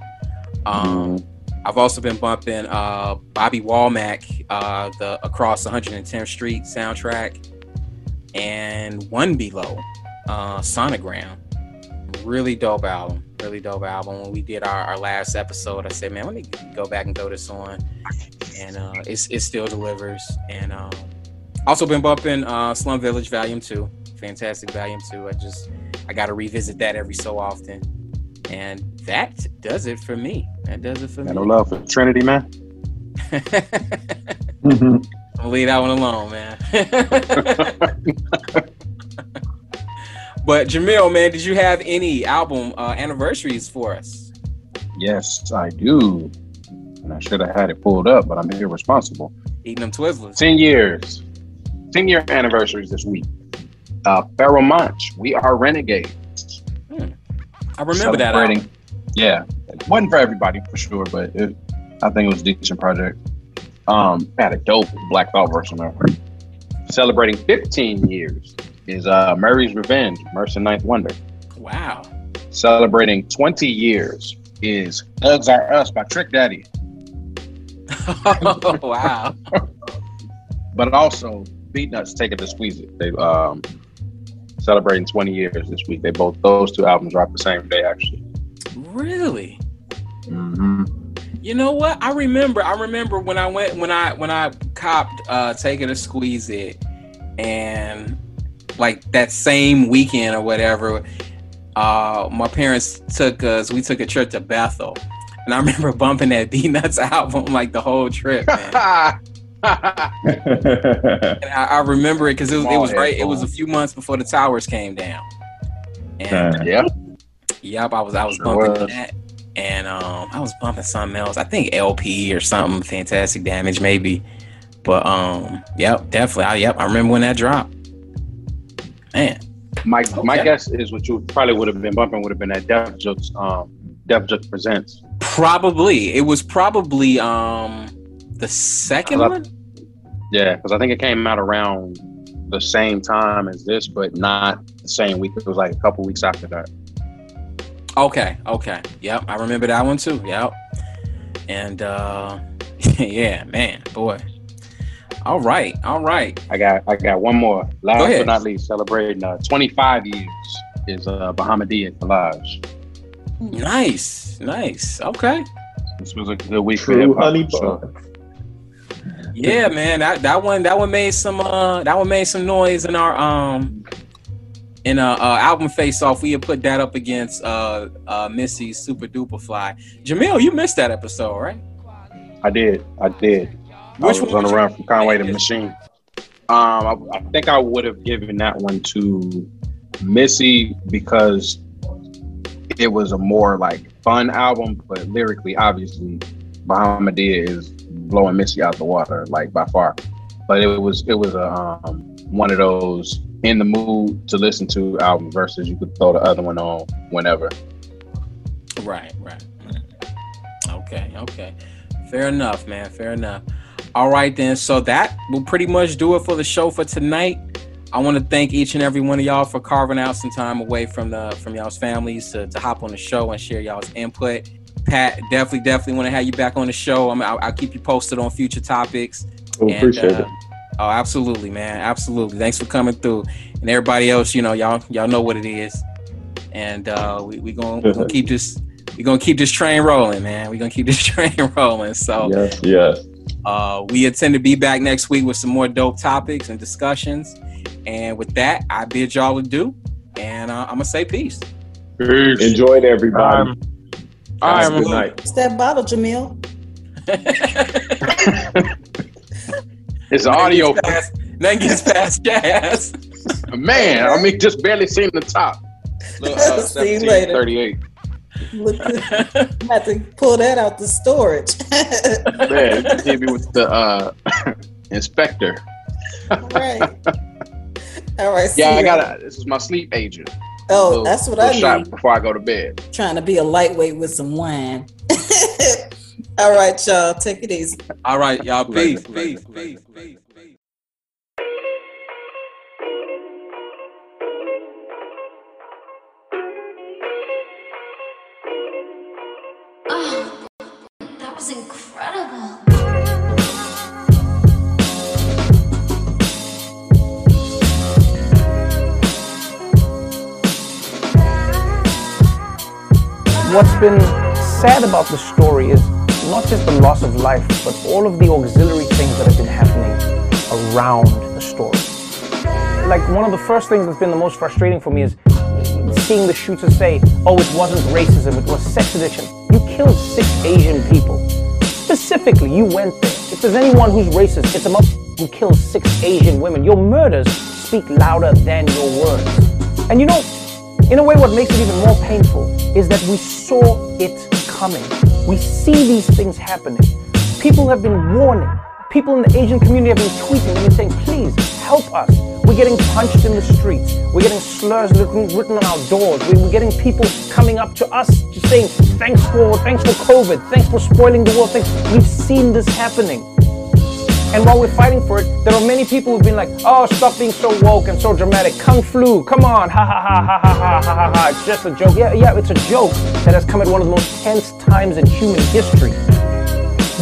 Um, I've also been bumping uh, Bobby Womack, uh, the Across 110th Street soundtrack, and One Be Lo, uh, Sonogram. Really dope album. Really dope album. When we did our, our last episode, I said, man, let me go back and throw this on. And uh, it's, it still delivers. And um, also been bumping uh, Slum Village Volume 2. Fantastic Volume 2. I just, I got to revisit that every so often. And that does it for me. That does it for me. no love for Trinity, man. I'll leave that one alone, man. but Jamil, man, did you have any album uh, anniversaries for us? Yes, I do. And I should have had it pulled up, but I'm irresponsible. Eating them Twizzlers. 10 years. 10 year anniversaries this week. Uh, Pharoahe Monch, We Are Renegades. I remember that album. Yeah. It wasn't for everybody for sure, but it, I think it was a decent project. Um, had a dope Black Thought version of it. Celebrating 15 years is uh, Murray's Revenge, Mercer Ninth Wonder. Wow. Celebrating 20 years is Thugs Are Us by Trick Daddy. oh, wow. but also Beatnuts Take It to Squeeze It. They um celebrating 20 years this week. They both those two albums dropped the same day actually. Really? Mm-hmm. You know what? I remember. I remember when I went when I when I copped uh taking a squeeze it and like that same weekend or whatever, uh my parents took us we took a trip to Bethel. And I remember bumping that B Nuts album like the whole trip, man. And I, I remember it because it was, it was right. It was a few months before the towers came down. And Uh, yeah. Yep, I was I was Sure bumping was. that, and um, I was bumping something else. I think El-P or something. Fantastic Damage, maybe. But um, yep, definitely. I, yep, I remember when that dropped. Man, My my Okay. guess is what you probably would have been bumping would have been that Def Jux um Def Jux Presents. probably it was probably um the second I- one. Yeah, because I think it came out around the same time as this, but not the same week. It was like a couple weeks after that. Okay, okay. Yep, I remember that one too. Yep. And uh yeah, man, boy. All right, all right. I got I got one more. Last Go ahead. but not least, celebrating uh, 25 years is uh, Bahamadia Kollage. Nice, nice. Okay. This was a good week for True hip hop. Yeah, man. That that one that one made some uh that one made some noise in our um in a uh, album face off. We had put that up against uh uh Missy's Supa Dupa Fly. Jamil, you missed that episode, right? I did. I did. Which I was one on the run from Conway the Machine. Um, I, I think I would have given that one to Missy because it was a more like fun album, but lyrically, obviously, Bahamadia is blowing Missy out the water, like by far. But it was it was a um, one of those in the mood to listen to albums versus you could throw the other one on whenever. Right, right. Okay, okay. Fair enough, man. Fair enough. All right, then. So that will pretty much do it for the show for tonight. I want to thank each and every one of y'all for carving out some time away from the from y'all's families to, to hop on the show and share y'all's input. Pat, definitely, definitely want to have you back on the show. I'm, I'll, I'll keep you posted on future topics. Oh, And, appreciate uh, it. Oh, absolutely, man. Absolutely. Thanks for coming through. And everybody else, you know, y'all y'all know what it is. And uh we we going we gonna keep this We're gonna keep this train rolling, man. We're gonna keep this train rolling. So Yes, yes. Uh, we intend to be back next week with some more dope topics and discussions. And with that, I bid y'all adieu. And uh, I'm gonna say peace. Peace. Enjoyed everybody. Um, all Have good man. night. It's that bottle, Jamil. It's audio. Nothing gets past, nothing gets past jazz. Man, I mean, just barely seen the top. Look, uh, See you later. 1738. Look, I have to pull that out the storage. Man, hit me with the uh, inspector. All right. All right. Yeah, I got it. This is my sleep agent. Oh, Little- that's what little I shot need. before I go to bed. Trying to be a lightweight with some wine. All right, y'all. Take it easy. All right, y'all. Peace. Later, Peace. Peace. Peace. What's been sad about the story is not just the loss of life, but all of the auxiliary things that have been happening around the story. Like one of the first things that's been the most frustrating for me is seeing the shooter say, "Oh, it wasn't racism; it was sex addiction." You killed six Asian people. Specifically, you went there. If there's anyone who's racist, it's a motherfucker who kills six Asian women. Your murders speak louder than your words. And you know, in a way, what makes it even more painful is that we saw it coming. We see these things happening. People have been warning. People in the Asian community have been tweeting. They've saying, please help us. We're getting punched in the streets. We're getting slurs written on our doors. We- We're getting people coming up to us just saying, thanks for, thanks for COVID. Thanks for spoiling the world. Thanks. We've seen this happening. And while we're fighting for it, there are many people who've been like, oh, stop being so woke and so dramatic. Kung flu, come on, ha ha ha ha ha ha ha ha ha. It's just a joke. Yeah, yeah, it's a joke that has come at one of the most tense times in human history.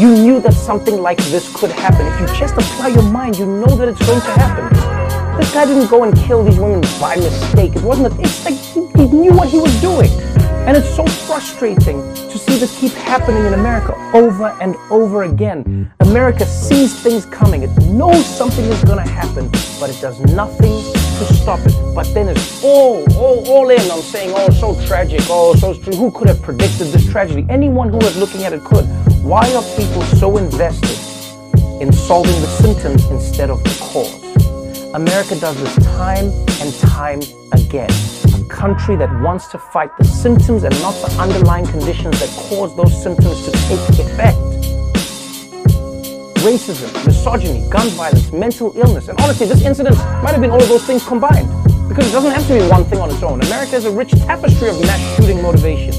You knew that something like this could happen. If you just apply your mind, you know that it's going to happen. This guy didn't go and kill these women by mistake. It wasn't a, it's like he, he knew what he was doing. And it's so frustrating to see this keep happening in America over and over again. America sees things coming. It knows something is going to happen, but it does nothing to stop it. But then it's all, all, all in on saying, oh, so tragic. Oh, so who could have predicted this tragedy? Anyone who was looking at it could. Why are people so invested in solving the symptoms instead of the cause? America does this time and time again. Country that wants to fight the symptoms and not the underlying conditions that cause those symptoms to take effect. Racism, misogyny, gun violence, mental illness, and honestly, this incident might have been all of those things combined. Because it doesn't have to be one thing on its own. America is a rich tapestry of mass shooting motivations.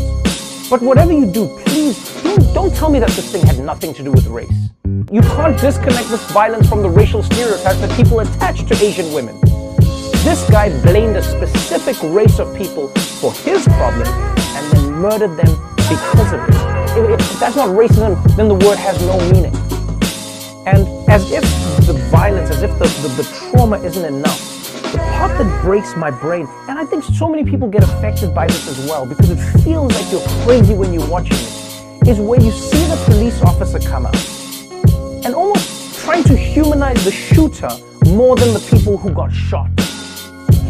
But whatever you do, please don't, don't tell me that this thing had nothing to do with race. You can't disconnect this violence from the racial stereotypes that people attach to Asian women. This guy blamed a specific race of people for his problem and then murdered them because of it. If, if that's not racism, then the word has no meaning. And as if the violence, as if the, the, the trauma isn't enough, the part that breaks my brain, and I think so many people get affected by this as well because it feels like you're crazy when you're watching it, is where you see the police officer come out and almost trying to humanize the shooter more than the people who got shot.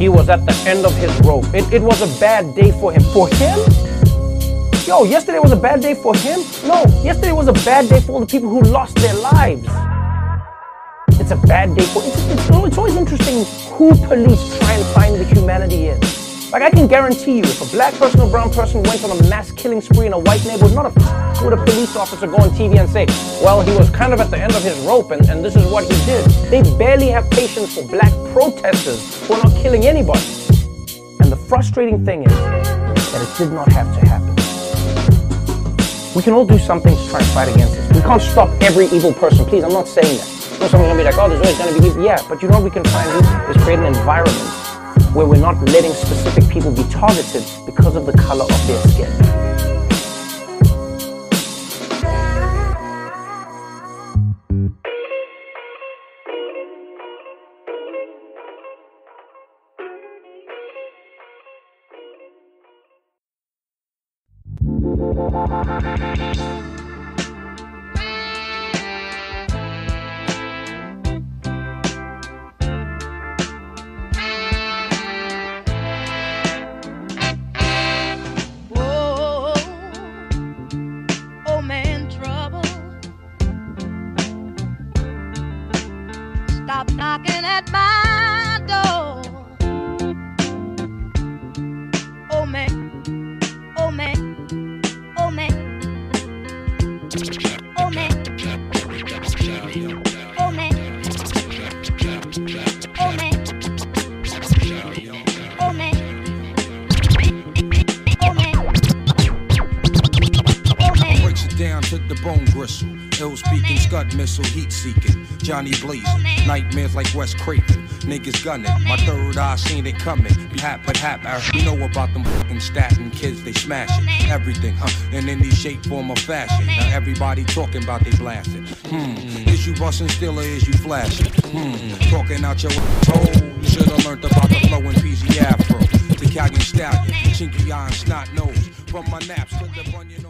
He was at the end of his rope. It, it was a bad day for him. For him? Yo, yesterday was a bad day for him? No, yesterday was a bad day for all the people who lost their lives. It's a bad day for. It's, it's, it's always interesting who police try and find the humanity in. Like I can guarantee you, if a black person or brown person went on a mass killing spree in a white neighborhood, not a would a police officer go on TV and say, well, he was kind of at the end of his rope and, and this is what he did. They barely have patience for black protesters who are not killing anybody. And the frustrating thing is that it did not have to happen. We can all do something to try and fight against this. We can't stop every evil person. Please, I'm not saying that. You know, someone's gonna be like, oh, there's always gonna be evil. Yeah, but you know what we can try and do is create an environment where we're not letting specific people be targeted because of the color of their skin. Missile, heat seeking. Johnny blazing, nightmares like Wes Craven. Niggas gunning, my third eye seen it coming. Be hap but hap, we know about them fucking Staten kids, they smashing everything, huh? And in any shape, form, or fashion. Now everybody talking about they blasting. Hmm, is you busting still or is you flashing? Hmm, talking out your hole. Should've learned about the flow in PZ Afro. The Italian stallion, chinky and snot nose. From my naps to the bunion